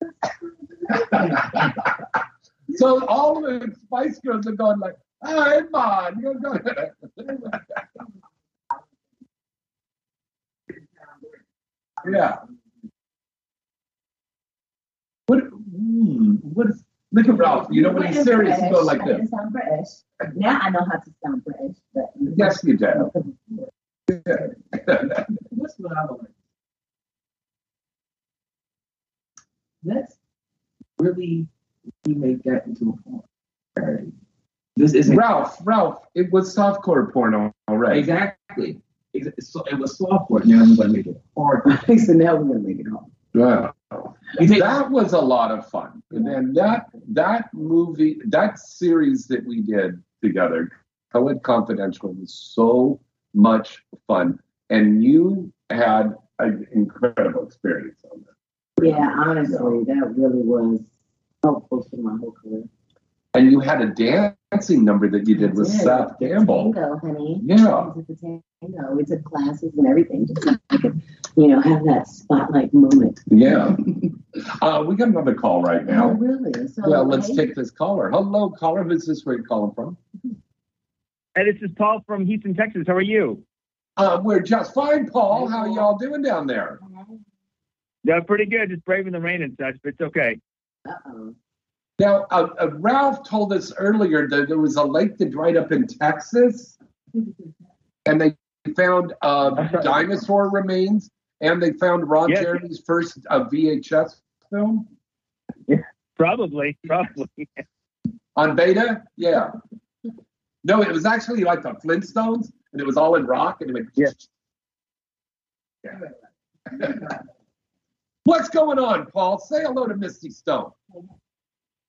so all the Spice Girls are going like, hey, man, you're going Yeah. What, hmm, what is, look at Ralph. You know, when he's serious, he goes like this. didn't sound British. Now I know how to sound British, but Yes, you do. That's what I like. Let's really make that into a porn parody. This isn't Ralph, Ralph, it was softcore porn already. exactly. So it was software. Now I'm gonna make it hard. so now we're gonna make it hard. Yeah. That was a lot of fun. And then that that movie, that series that we did together, Coed Confidential, was so much fun. And you had an incredible experience on that. Yeah, honestly, that really was helpful to my whole career. And you had a dancing number that you did with Yeah, Seth Campbell. Tango, honey. Yeah. I was tango. We took classes and everything, just so I could, you know, have that spotlight moment. Yeah. uh, we got another call right now. Oh, now. really? So, Yeah, let's hey, take this caller. Hello, caller. Who's this where you calling from? Hey, this is Paul from Houston, Texas. How are you? Uh, we're just fine, Paul. How y'all doing down there? Yeah, pretty good. Just braving the rain and such, but it's okay. Uh-oh. Now, uh, uh, Ralph told us earlier that there was a lake that dried up in Texas, and they found uh, dinosaur remains, and they found Ron Yes. Jeremy's first uh, VHS film Yeah, Probably, probably. on Beta. Yeah. No, it was actually like the Flintstones, and it was all in rock, and it went. Yes. What's going on, Paul? Say hello to Misty Stone.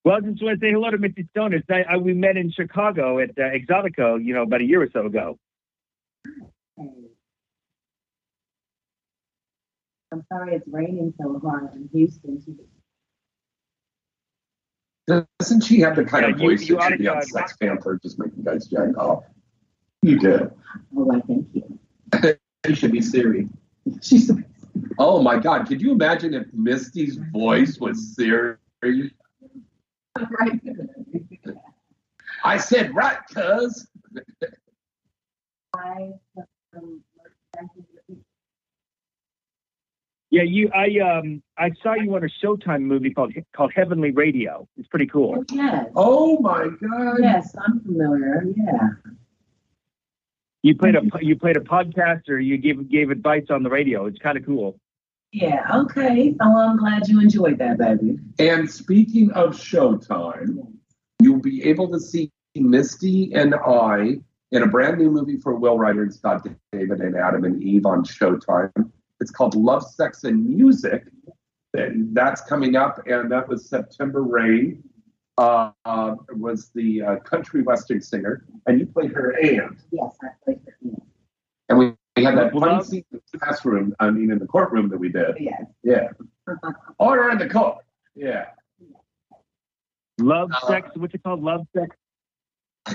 Well, I just want to say hello to Misty Stone. It's, I, I, we met in Chicago at uh, Exotica, you know, about a year or so ago. I'm sorry it's raining so hard in Houston. too. Doesn't she have the kind of Yeah, you- voice you that should be on uh, Sex Panther, just making guys jack off? You do. Oh, I thank you. You should be Siri. She's Oh my God! Could you imagine if Misty's voice was Siri? Right. I said right, cuz. Yeah, you. I um, I saw you on a Showtime movie called called Heavenly Radio. It's pretty cool. yes. Oh my God! Yes, I'm familiar. Yeah. You played a you played a podcast or you gave gave advice on the radio. It's kind of cool. Yeah. Okay. Oh, I'm glad you enjoyed that, baby. And speaking of Showtime, you'll be able to see Misty and I in a brand new movie for Will Ryder and Scott David and Adam and Eve on Showtime. It's called Love, Sex, and Music. And that's coming up, and that was September Rain. Uh, uh, was the uh, country western singer, and you played her aunt. Yes, I played for you. And we, we had that Well, funny scene in the classroom, I mean, in the courtroom that we did. Yes. Yeah. Order in the court. Yeah. Love, Uh, sex. What's it called? Love, sex.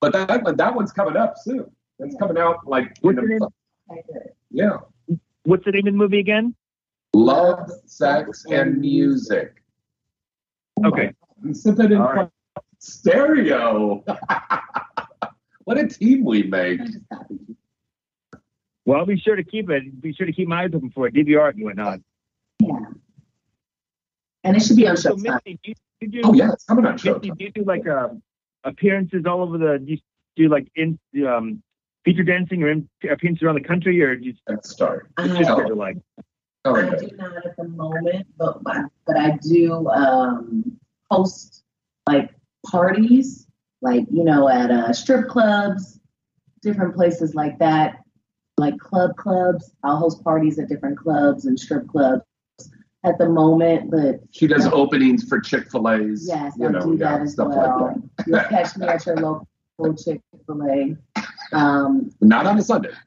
but that but that one's coming up soon. It's coming out like What's in the a- name? yeah. What's the name of the movie again? Love, sex, and music. Okay. You said that in All right. stereo. what a team we make. Well, I'll be sure to keep it. Be sure to keep my eyes open for it. DVR and whatnot. Yeah. And it should be on So, Showtime. Misty, do you, do you Oh yeah, it's coming on Misty, Showtime. do you do like uh, appearances all over the? Do you do like in um, feature dancing or in, appearances around the country, or just Let's start. I, just like? Oh, I okay. do not at the moment, but but I do um, host like parties, like you know, at uh, strip clubs, different places like that, like club clubs. I'll host parties at different clubs and strip clubs at the moment, but She does openings for Chick Fil A's. Yes, you I know, do yeah, that as well. like You'll catch me at your local Chick Fil A. Um. Not on a Sunday.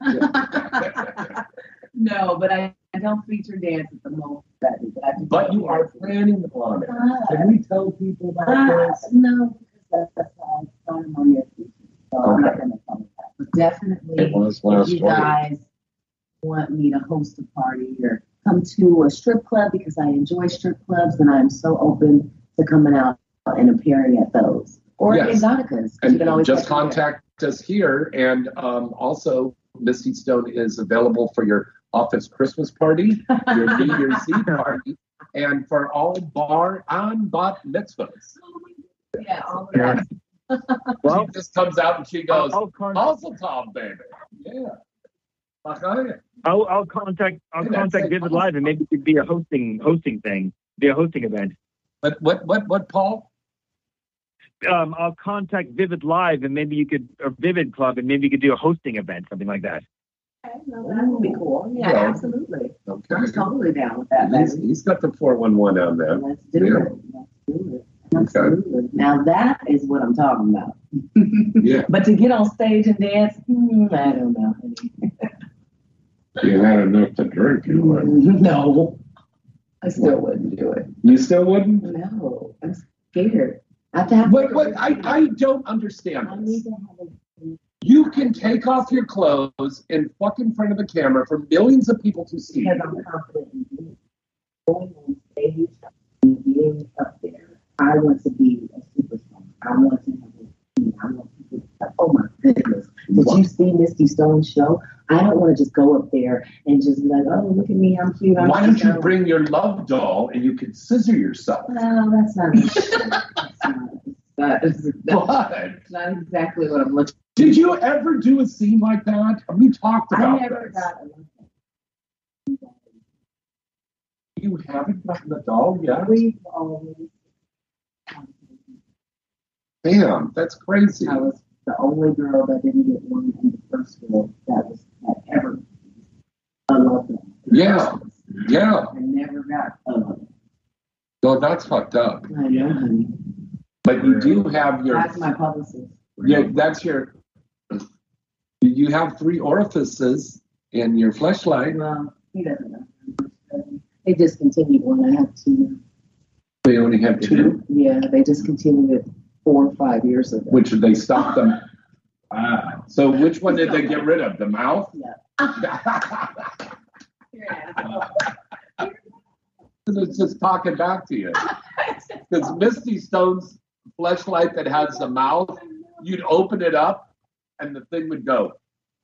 no, but I, I don't feature dance at the moment. But But you are planning on it. Can we tell people about Uh, this? no, because that's why I started on your feature. So I'm not going to tell you that. But definitely, It was last if you guys want me to host a party or come to a strip club because I enjoy strip clubs, then I'm so open to coming out and appearing at those. Or Yes. exoticas. 'cause And you can always just catch me there. contact us here. And um, also, Misty Stone is available for your office Christmas party, your New Year's Eve party, and for all bar and bat mitzvahs. Yeah, all of that. Well, she just comes out and she goes, I'll, con- "Also, Tom, baby, yeah." I'll, I'll contact I'll Yeah, contact say Vivid Live and maybe it could be a hosting hosting thing, be a hosting event. But what what what Paul? Um, I'll contact Vivid Live and maybe you could or Vivid Club and maybe you could do a hosting event, something like that. Okay, no, that would be cool. Yeah, Yeah. absolutely. Okay. I'm totally down with that, He's, he's got the four one one on there. Let's do Yeah. it. Let's do it. Absolutely. Now that is what I'm talking about. Yeah. But to get on stage and dance, hmm, I don't know. You had enough to drink, you would. no. I still wouldn't do it. You still wouldn't? No, I'm scared. I have to have Wait, wait, I, I don't understand this. You can take off your clothes and fuck in front of the camera for millions of people to see. because I'm confident in being going on stage and being up there. I want to be a superstar. I want to have a team. I want people to say, oh my goodness, did you see Misty Stone's show? I don't want to just go up there and just be like, oh, look at me, I'm cute. I'm Why don't you bring your love doll and you can scissor yourself? No, that's not. that's not What? that's not exactly what I'm looking. For. Did you ever do a scene like that? We talked about. I never this. got a You haven't gotten a doll yet? We've always. Damn, that's crazy. I was the only girl that didn't get one in the first school that was that ever. I love them. Yeah, yeah. I never got love. No, that's fucked up. I know, honey. But you do have your That's my publicist. yeah, that's your you have three orifices in your fleshlight. Well, he doesn't know. They discontinued one. I have two. They only have two, Yeah, they discontinued it four or five years ago. which they stopped them. Ah, so which one did they get rid of? The mouth? Yeah. It's just talking back to you. Because Misty Stone's fleshlight that has the mouth, you'd open it up and the thing would go,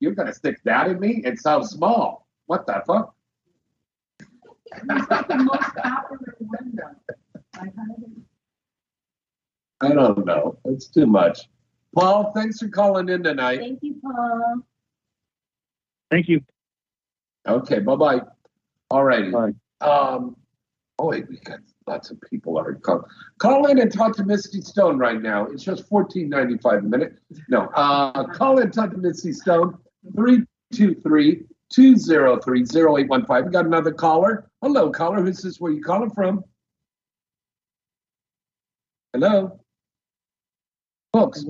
You're gonna stick that in me? It's so small. What the fuck? the most popular one, though. I haven't- I don't know. It's too much. Paul, thanks for calling in tonight. Thank you, Paul. Thank you. Okay, bye bye. All righty. Um, oh wait, we got lots of people are call, call in and talk to Misty Stone right now. It's just fourteen ninety five a minute. No, uh, call in, talk to Misty Stone. Three two three two zero three zero eight one five. We got another caller. Hello, caller. Who's this? Where you calling from? Hello, folks.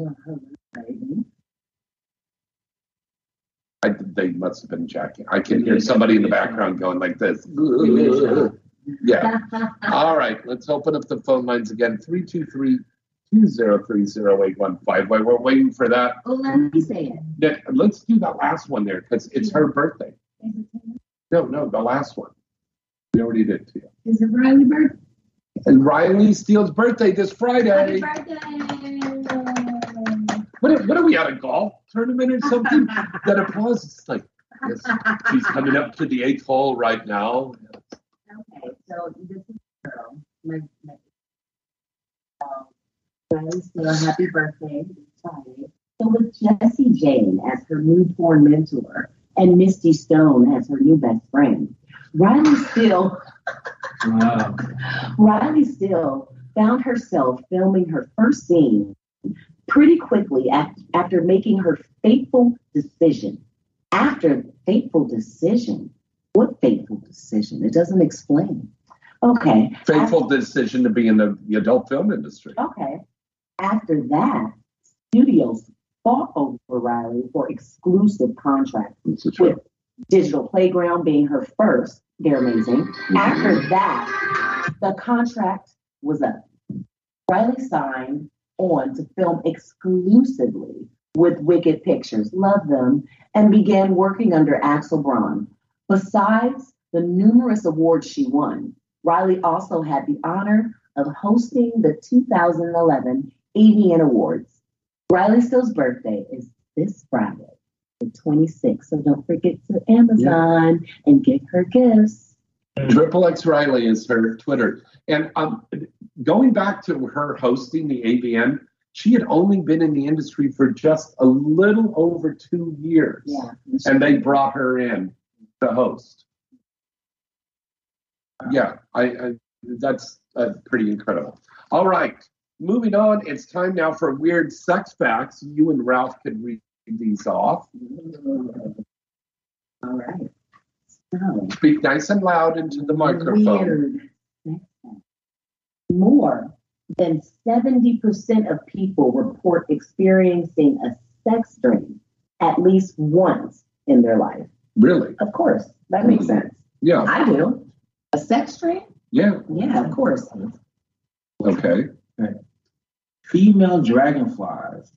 I, they must have been jacking. I can hear somebody in the background going like this. Yeah. All right, let's open up the phone lines again. 323 203 0815. While we're waiting for that, Oh, let me say it. Nick, let's do that last one there because it's her birthday. No, no, the last one. We already did to you. Is it Riley Bird? And Riley Steele's birthday this Friday. Happy birthday! What are, what are we at a golf tournament or something? that applause is like, yes, she's coming up to the eighth hole right now. Okay, so this is girl. My, my, um, Steele, happy birthday. Friday. So with Jesse Jane as her newborn mentor and Misty Stone as her new best friend, Riley Steele Wow. Riley Steele found herself filming her first scene pretty quickly af- after making her fateful decision. After fateful decision, what fateful decision? It doesn't explain. Okay. Fateful decision to be in the, the adult film industry. Okay. After that, studios fought over Riley for exclusive contracts with Digital Playground being her first. They're amazing. Mm-hmm. After that, the contract was up. Riley signed on to film exclusively with Wicked Pictures, love them, and began working under Axel Braun. Besides the numerous awards she won, Riley also had the honor of hosting the 2011 AVN Awards. Riley Steele's birthday is this Friday, the 26th, so don't forget to Amazon and get her gifts. Triple X Riley is her Twitter. And um, going back to her hosting the AVN, she had only been in the industry for just a little over two years. Yeah. And they brought her in to host. Yeah, I, I that's uh, pretty incredible. All right, moving on. It's time now for weird sex facts. You and Ralph can read these off. All right. So, Speak nice and loud into the microphone. weird. More than 70% of people report experiencing a sex dream at least once in their life. Really? Of course, that makes mm-hmm. sense. Yeah. I do. A sex dream? Yeah. Yeah, of course. Okay. Right. Female dragonflies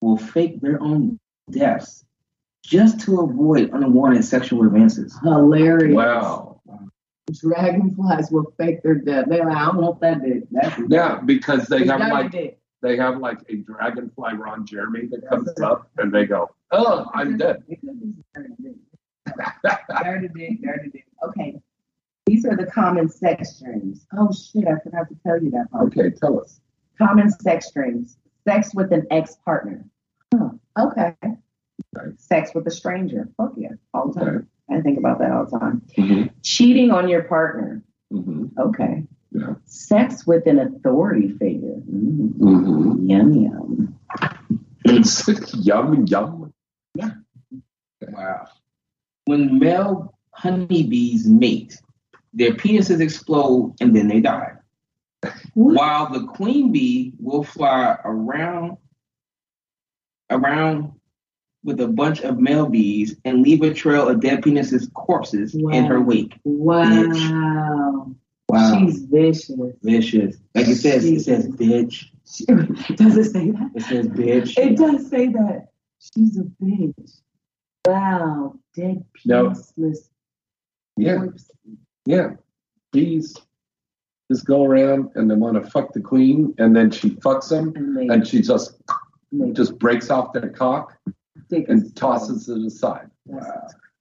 will fake their own deaths just to avoid unwanted sexual advances. Hilarious. Wow. Dragonflies will fake their death. They're like, I want that dick. That's Yeah, because they have like dick. they have like a dragonfly Ron Jeremy that comes up and they go, Oh, I'm dead. It could be dirty dick. dirty dick, dirty dick. Okay. These are the common sex dreams. Oh shit, I forgot to tell you that part. Okay, tell us. Common sex dreams. Sex with an ex-partner. Huh. Okay. Sex with a stranger. Fuck yeah. All the time. I think about that all the time. Cheating on your partner. Okay. Yeah. Sex with an authority figure. Mm. Mm-hmm. Yum yum. It's yum yum. Wow. When male honeybees mate, their penises explode and then they die. While the queen bee will fly around around with a bunch of male bees and leave a trail of dead penises corpses in her wake. Wow. Wow. She's vicious. Vicious. Like it says, it says bitch. Does it say that? It says bitch. It does say that. She's a bitch. Wow. Dead No. penisless. Yeah. Yeah. Bees just go around and they want to fuck the queen and then she fucks them and she just just breaks off their cock and tosses it aside.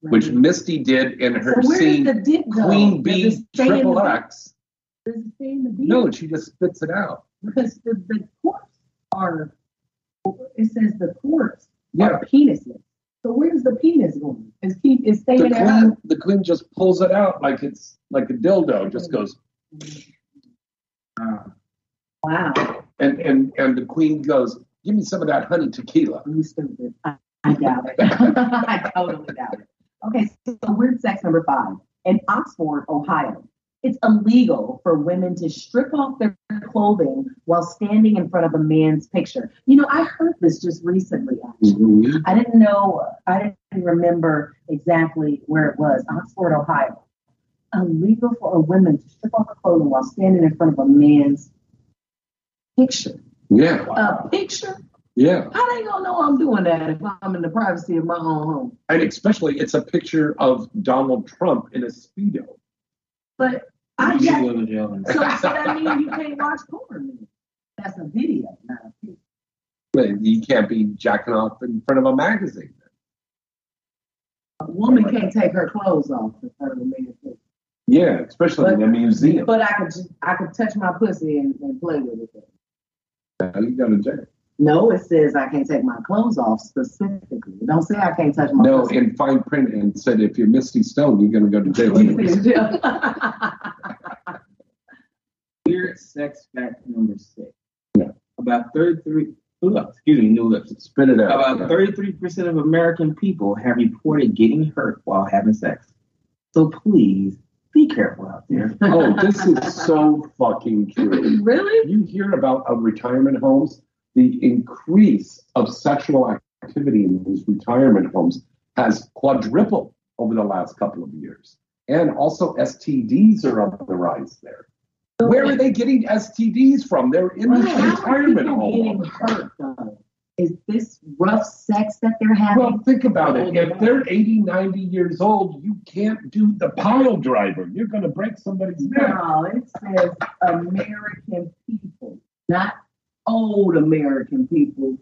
Which Misty did in her so where does the dick go? Queen Does Bee it stay in Triple the dick? X. Does it stay in the beak? No, she just spits it out. Because the, the corpse are, it says the corpse Yeah. are penisless. So where's the penis going? Is keep is The staying there? queen, the queen just pulls it out like it's like a dildo, just goes Wow. and and and the queen goes, "Give me some of that honey tequila." You stupid. I, I doubt it. I totally doubt it. Okay, so weird sex number five. In Oxford, Ohio, it's illegal for women to strip off their clothing while standing in front of a man's picture. You know, I heard this just recently, actually. Mm-hmm. I didn't know, I didn't remember exactly where it was. Oxford, Ohio. Illegal for a woman to strip off her clothing while standing in front of a man's picture. Yeah, A picture? Yeah, How they gonna know I'm doing that if I'm in the privacy of my own home? and especially it's a picture of Donald Trump in a speedo. But I You got, go to jail and- so, so that means you can't watch porn. then. That's a video, not a picture. But you can't be jacking off in front of a magazine. A woman can't take her clothes off in front of a man's picture. Yeah, especially in a museum. But I could I could touch my pussy and, and play with it. Now you go to jail. No, it says I can't take my clothes off specifically. It Don't say I can't touch my No, pussy. in fine print, and said if you're Misty Stone, you're going to go to jail. anyways. Weird sex fact number six. Yeah. About 33, ooh, excuse me, new lips. Spit it out. About 33% of American people have reported getting hurt while having sex. So please be careful out there. oh, this is so fucking true. Really? You hear about uh, retirement homes, the increase of sexual activity in these retirement homes has quadrupled over the last couple of years. And also STDs are on the rise there. Where are they getting STDs from? They're in Well, this how are retirement home. hurt? Is this rough sex that they're having? Well, think about it. If oh, they're 80, 90 years old, you can't do the pile driver. You're going to break somebody's neck. No, it says American people, not old American people,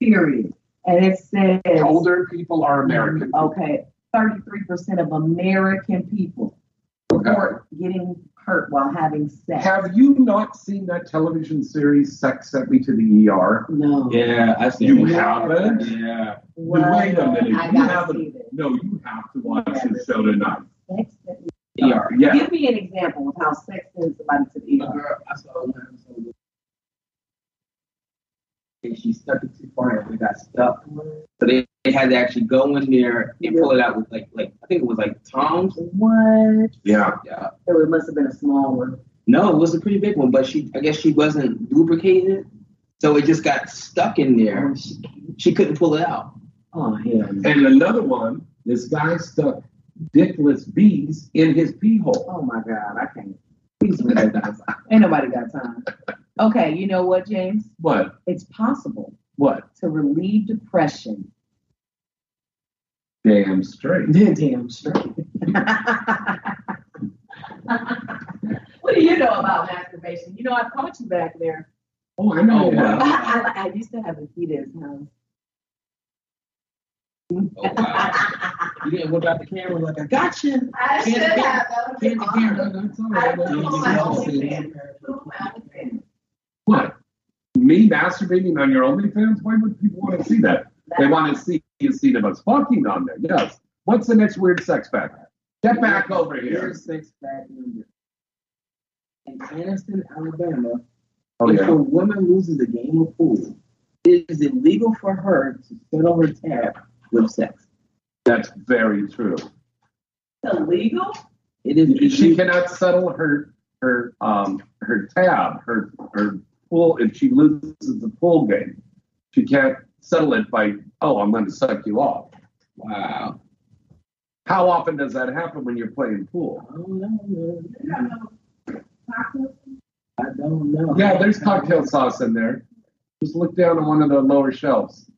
period. And it says Older people are American. Okay, 33% of American people report getting hurt while having sex. Have you not seen that television series Sex Sent Me to the ER? No. Yeah, I see. You it. haven't? Yeah. Well, Wait a minute. I you gotta haven't. see this. No, you have to watch this show tonight. Sex that ER. Yeah. Give me an example of how sex sends somebody to the ER. I saw one episode. And she stuck it too far and it got stuck. So they, they had to actually go in there and pull it out with like like I think it was like tongs. What? Yeah. Yeah. It must have been a small one. No, it was a pretty big one, but she I guess she wasn't lubricated, so it just got stuck in there. Oh, she, she couldn't pull it out. Oh hell. And another one, this guy stuck dickless bees in his pee hole. Oh my God, I can't. Ain't nobody got time. Okay, you know what, James? What? It's possible What? to relieve depression. Damn straight. Damn straight. what do you know about masturbation? You know, I caught you back there. Oh, I know. I, uh, I, I used to have a key to his house. You didn't whip out the camera like I got you. I should have. That Candy camera. That's all I put on my OnlyFans. What? Me masturbating on your OnlyFans? Why would people want to see that? They want to see a scene of us fucking on there. Yes. What's the next weird sex fact? Get back over here. Here's six fact number. In Anniston, Alabama, Oh if yeah. a woman loses a game of pool, it is illegal for her to settle her tab with sex. That's very true. Illegal? It is She cannot settle her her um her tab, her her pool if she loses the pool game. She can't settle it by oh I'm going to suck you off. Wow. How often does that happen when you're playing pool? I don't know. I don't know. Yeah, there's cocktail sauce in there. Just look down on one of the lower shelves.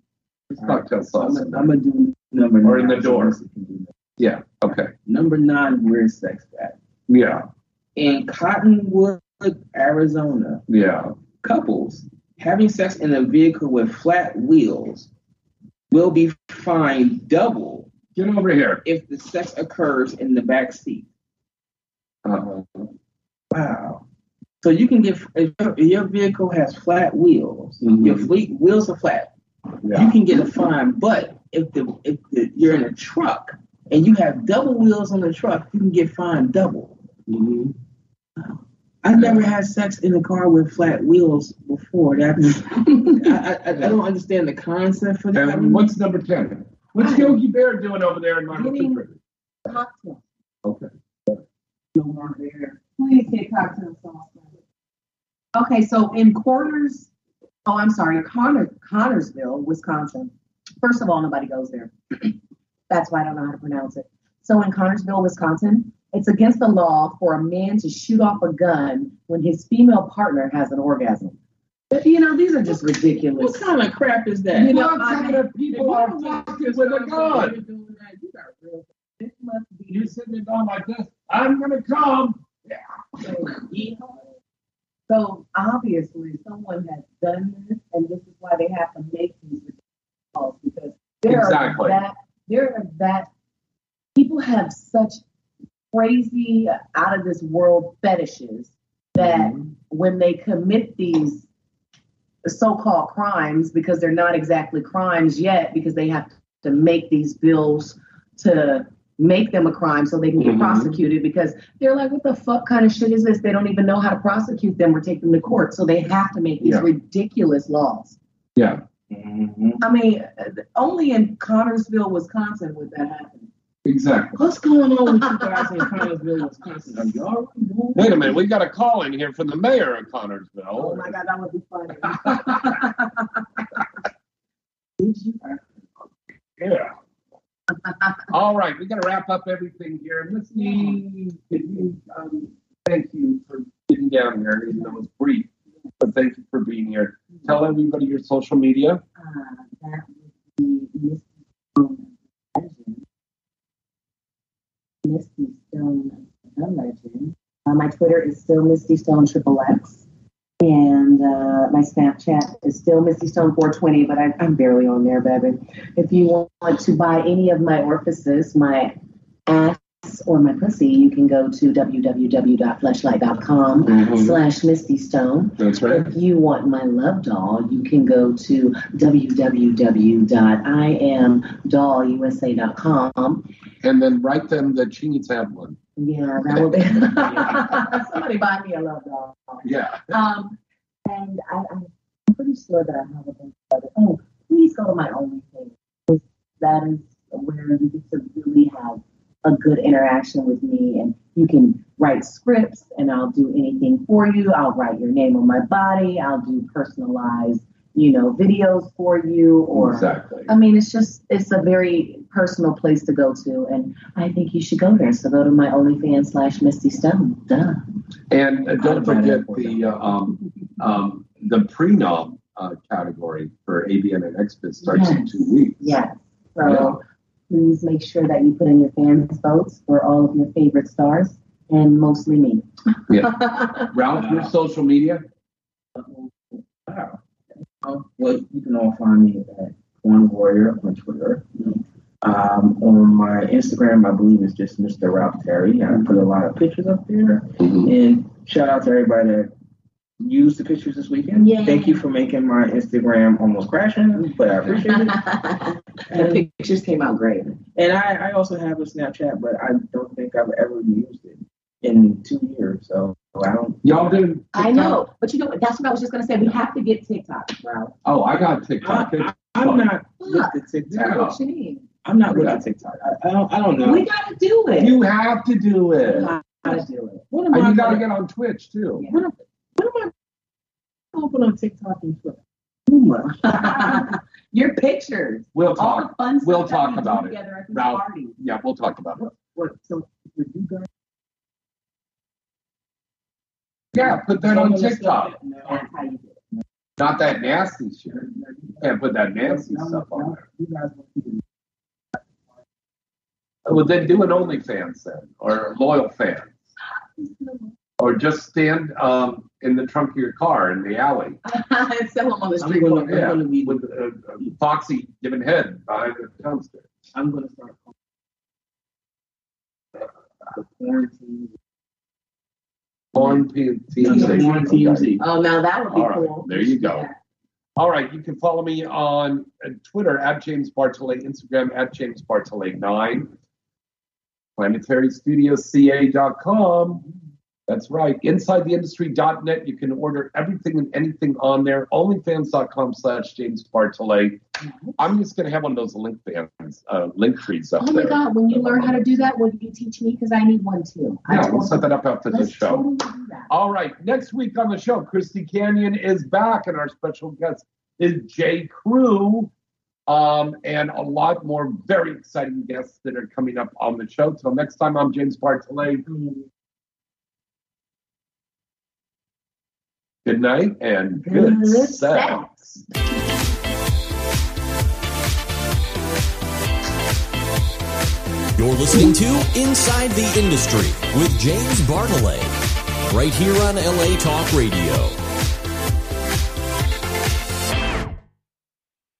There's cocktail sauce. I'm gonna do number Or in the door. so Lucy can do that. Yeah. Okay. Number nine, weird sex fact. Yeah. In Cottonwood, Arizona, Yeah. Couples having sex in a vehicle with flat wheels will be fined double Get over here. if the sex occurs in the back seat. Uh, Wow. So you can get if your, vehicle has flat wheels, Mhm. your fleet wheels are flat. yeah. You can get a fine, but if the if the, you're in a truck and you have double wheels on the truck, you can get fined double. Mhm. I've never had sex in a car with flat wheels before. That I, I, I don't understand the concept for that. And what's number ten? What's Yogi Bear doing over there in my Getting- refrigerator? Cocktail. Okay. No more there. Please get cocktail sauce. Okay, so in Corners, oh, I'm sorry, Connor, Connorsville, Wisconsin. First of all, nobody goes there. That's why I don't know how to pronounce it. So in Connorsville, Wisconsin, it's against the law for a man to shoot off a gun when his female partner has an orgasm. But, you know, these are just ridiculous. What kind of crap is that? You know, What I- kind of people are walking with a gun? This must be You're sitting there going like this. I'm gonna come. Yeah. So obviously, someone has done this, and this is why they have to make these laws because there Exactly. are that there are that people have such crazy, out of this world fetishes that Mm-hmm. when they commit these so-called crimes, because they're not exactly crimes yet, because they have to make these bills to make them a crime so they can get Mhm. prosecuted because they're like, what the fuck kind of shit is this? They don't even know how to prosecute them or take them to court. So they have to make these Yeah. ridiculous laws. Yeah. I mean, only in Connorsville, Wisconsin would that happen. Exactly. What's going on with you guys in Connorsville, Wisconsin? Are y'all Wait a minute. We got a call in here from the mayor of Connorsville. Oh my God, that would be funny. Did you? Yeah. All right, we got to wrap up everything here. Missy, could you um, thank you for getting down here, even though it was brief, but thank you for being here. Tell everybody your social media. Uh, that would be Misty Stone Legend. Misty Stone the Legend. Uh, my Twitter is still Misty Stone Triple X. And uh, my Snapchat is still Misty Stone 420, but I, I'm barely on there, baby. If you want to buy any of my orifices, my ass or my pussy, you can go to www.fleshlight.com Mhm. slash Misty Stone. That's right. If you want my love doll, you can go to www.iamdollusa.com. And then write them that she needs to have one. Yeah, that will be. Somebody buy me a love doll. Yeah. Um, and I, I'm pretty sure that I have a bunch of. Oh, please go to my OnlyFans. Because that is where you get to really have a good interaction with me, and you can write scripts, and I'll do anything for you. I'll write your name on my body. I'll do personalized you know, videos for you or Exactly. I mean, it's just it's a very personal place to go to, and I think you should go there. So go to my OnlyFans slash Misty Stone. Duh. And uh, don't forget the uh, um, um, the prenup uh, category for AVN and XBIZ starts in two weeks. Yes. So please make sure that you put in your fans votes for all of your favorite stars, and mostly me. Yeah. Ralph, your social media? Wow. Well, you can all find me at One Warrior on Twitter. Um, on my Instagram, I believe it's just Mr. Ralph Terry. I put a lot of pictures up there. And shout out to everybody that used the pictures this weekend. Yay. Thank you for making my Instagram almost crashing, but I appreciate it. the pictures came out great. And I, I also have a Snapchat, but I don't think I've ever used it in two years. So I don't. Y'all do? I know, but you know what? That's what I was just gonna say. We have to get TikTok, bro. Oh, I got TikTok. I, am not with the TikTok. What you mean? I'm not with the TikTok. I, I don't. I don't know. We gotta do it. You have to do it. We gotta do it. What am And I you got to get on Twitch too. What am, what am I open on TikTok and Twitter? Your pictures. We'll All talk. the fun We'll that talk we about it. together at these Ralph, parties. yeah, we'll talk about it. What? So would you guys? Yeah, put that on Some of the TikTok. that- That's how you do it. Not that nasty shit. You can't put that nasty stuff on there. You guys want Well, then do an OnlyFans then, or loyal fans, or just stand um, in the trunk of your car in the alley. and Sell them on the I'm street. gonna, I'm Yeah, gonna be. with uh, uh, Foxy giving head behind the dumpster. I'm gonna start. The quarantine. Porn P- Yeah, TMZ. porn TMZ. Oh, now that would be All right, cool. there you go. Yeah. All right, you can follow me on uh, Twitter at James Bartolet, Instagram at James Bartolet9, planetarystudiosca.com. That's right. InsideTheIndustry.net. You can order everything and anything on there. Onlyfans.com slash James Bartolet. I'm just going to have one of those link bands, uh, link trees up there. Oh my there. God! When you learn how to do that, will you teach me? Because I need one too. I Yeah, we'll set that up after the show. totally do that. All right, next week on the show, Christy Canyon is back, and our special guest is Jay Crew, um, and a lot more very exciting guests that are coming up on the show. Till next time, I'm James Bartolet. Good night and good, Good sex. You're listening to Inside the Industry with James Bartolet, right here on LA Talk Radio.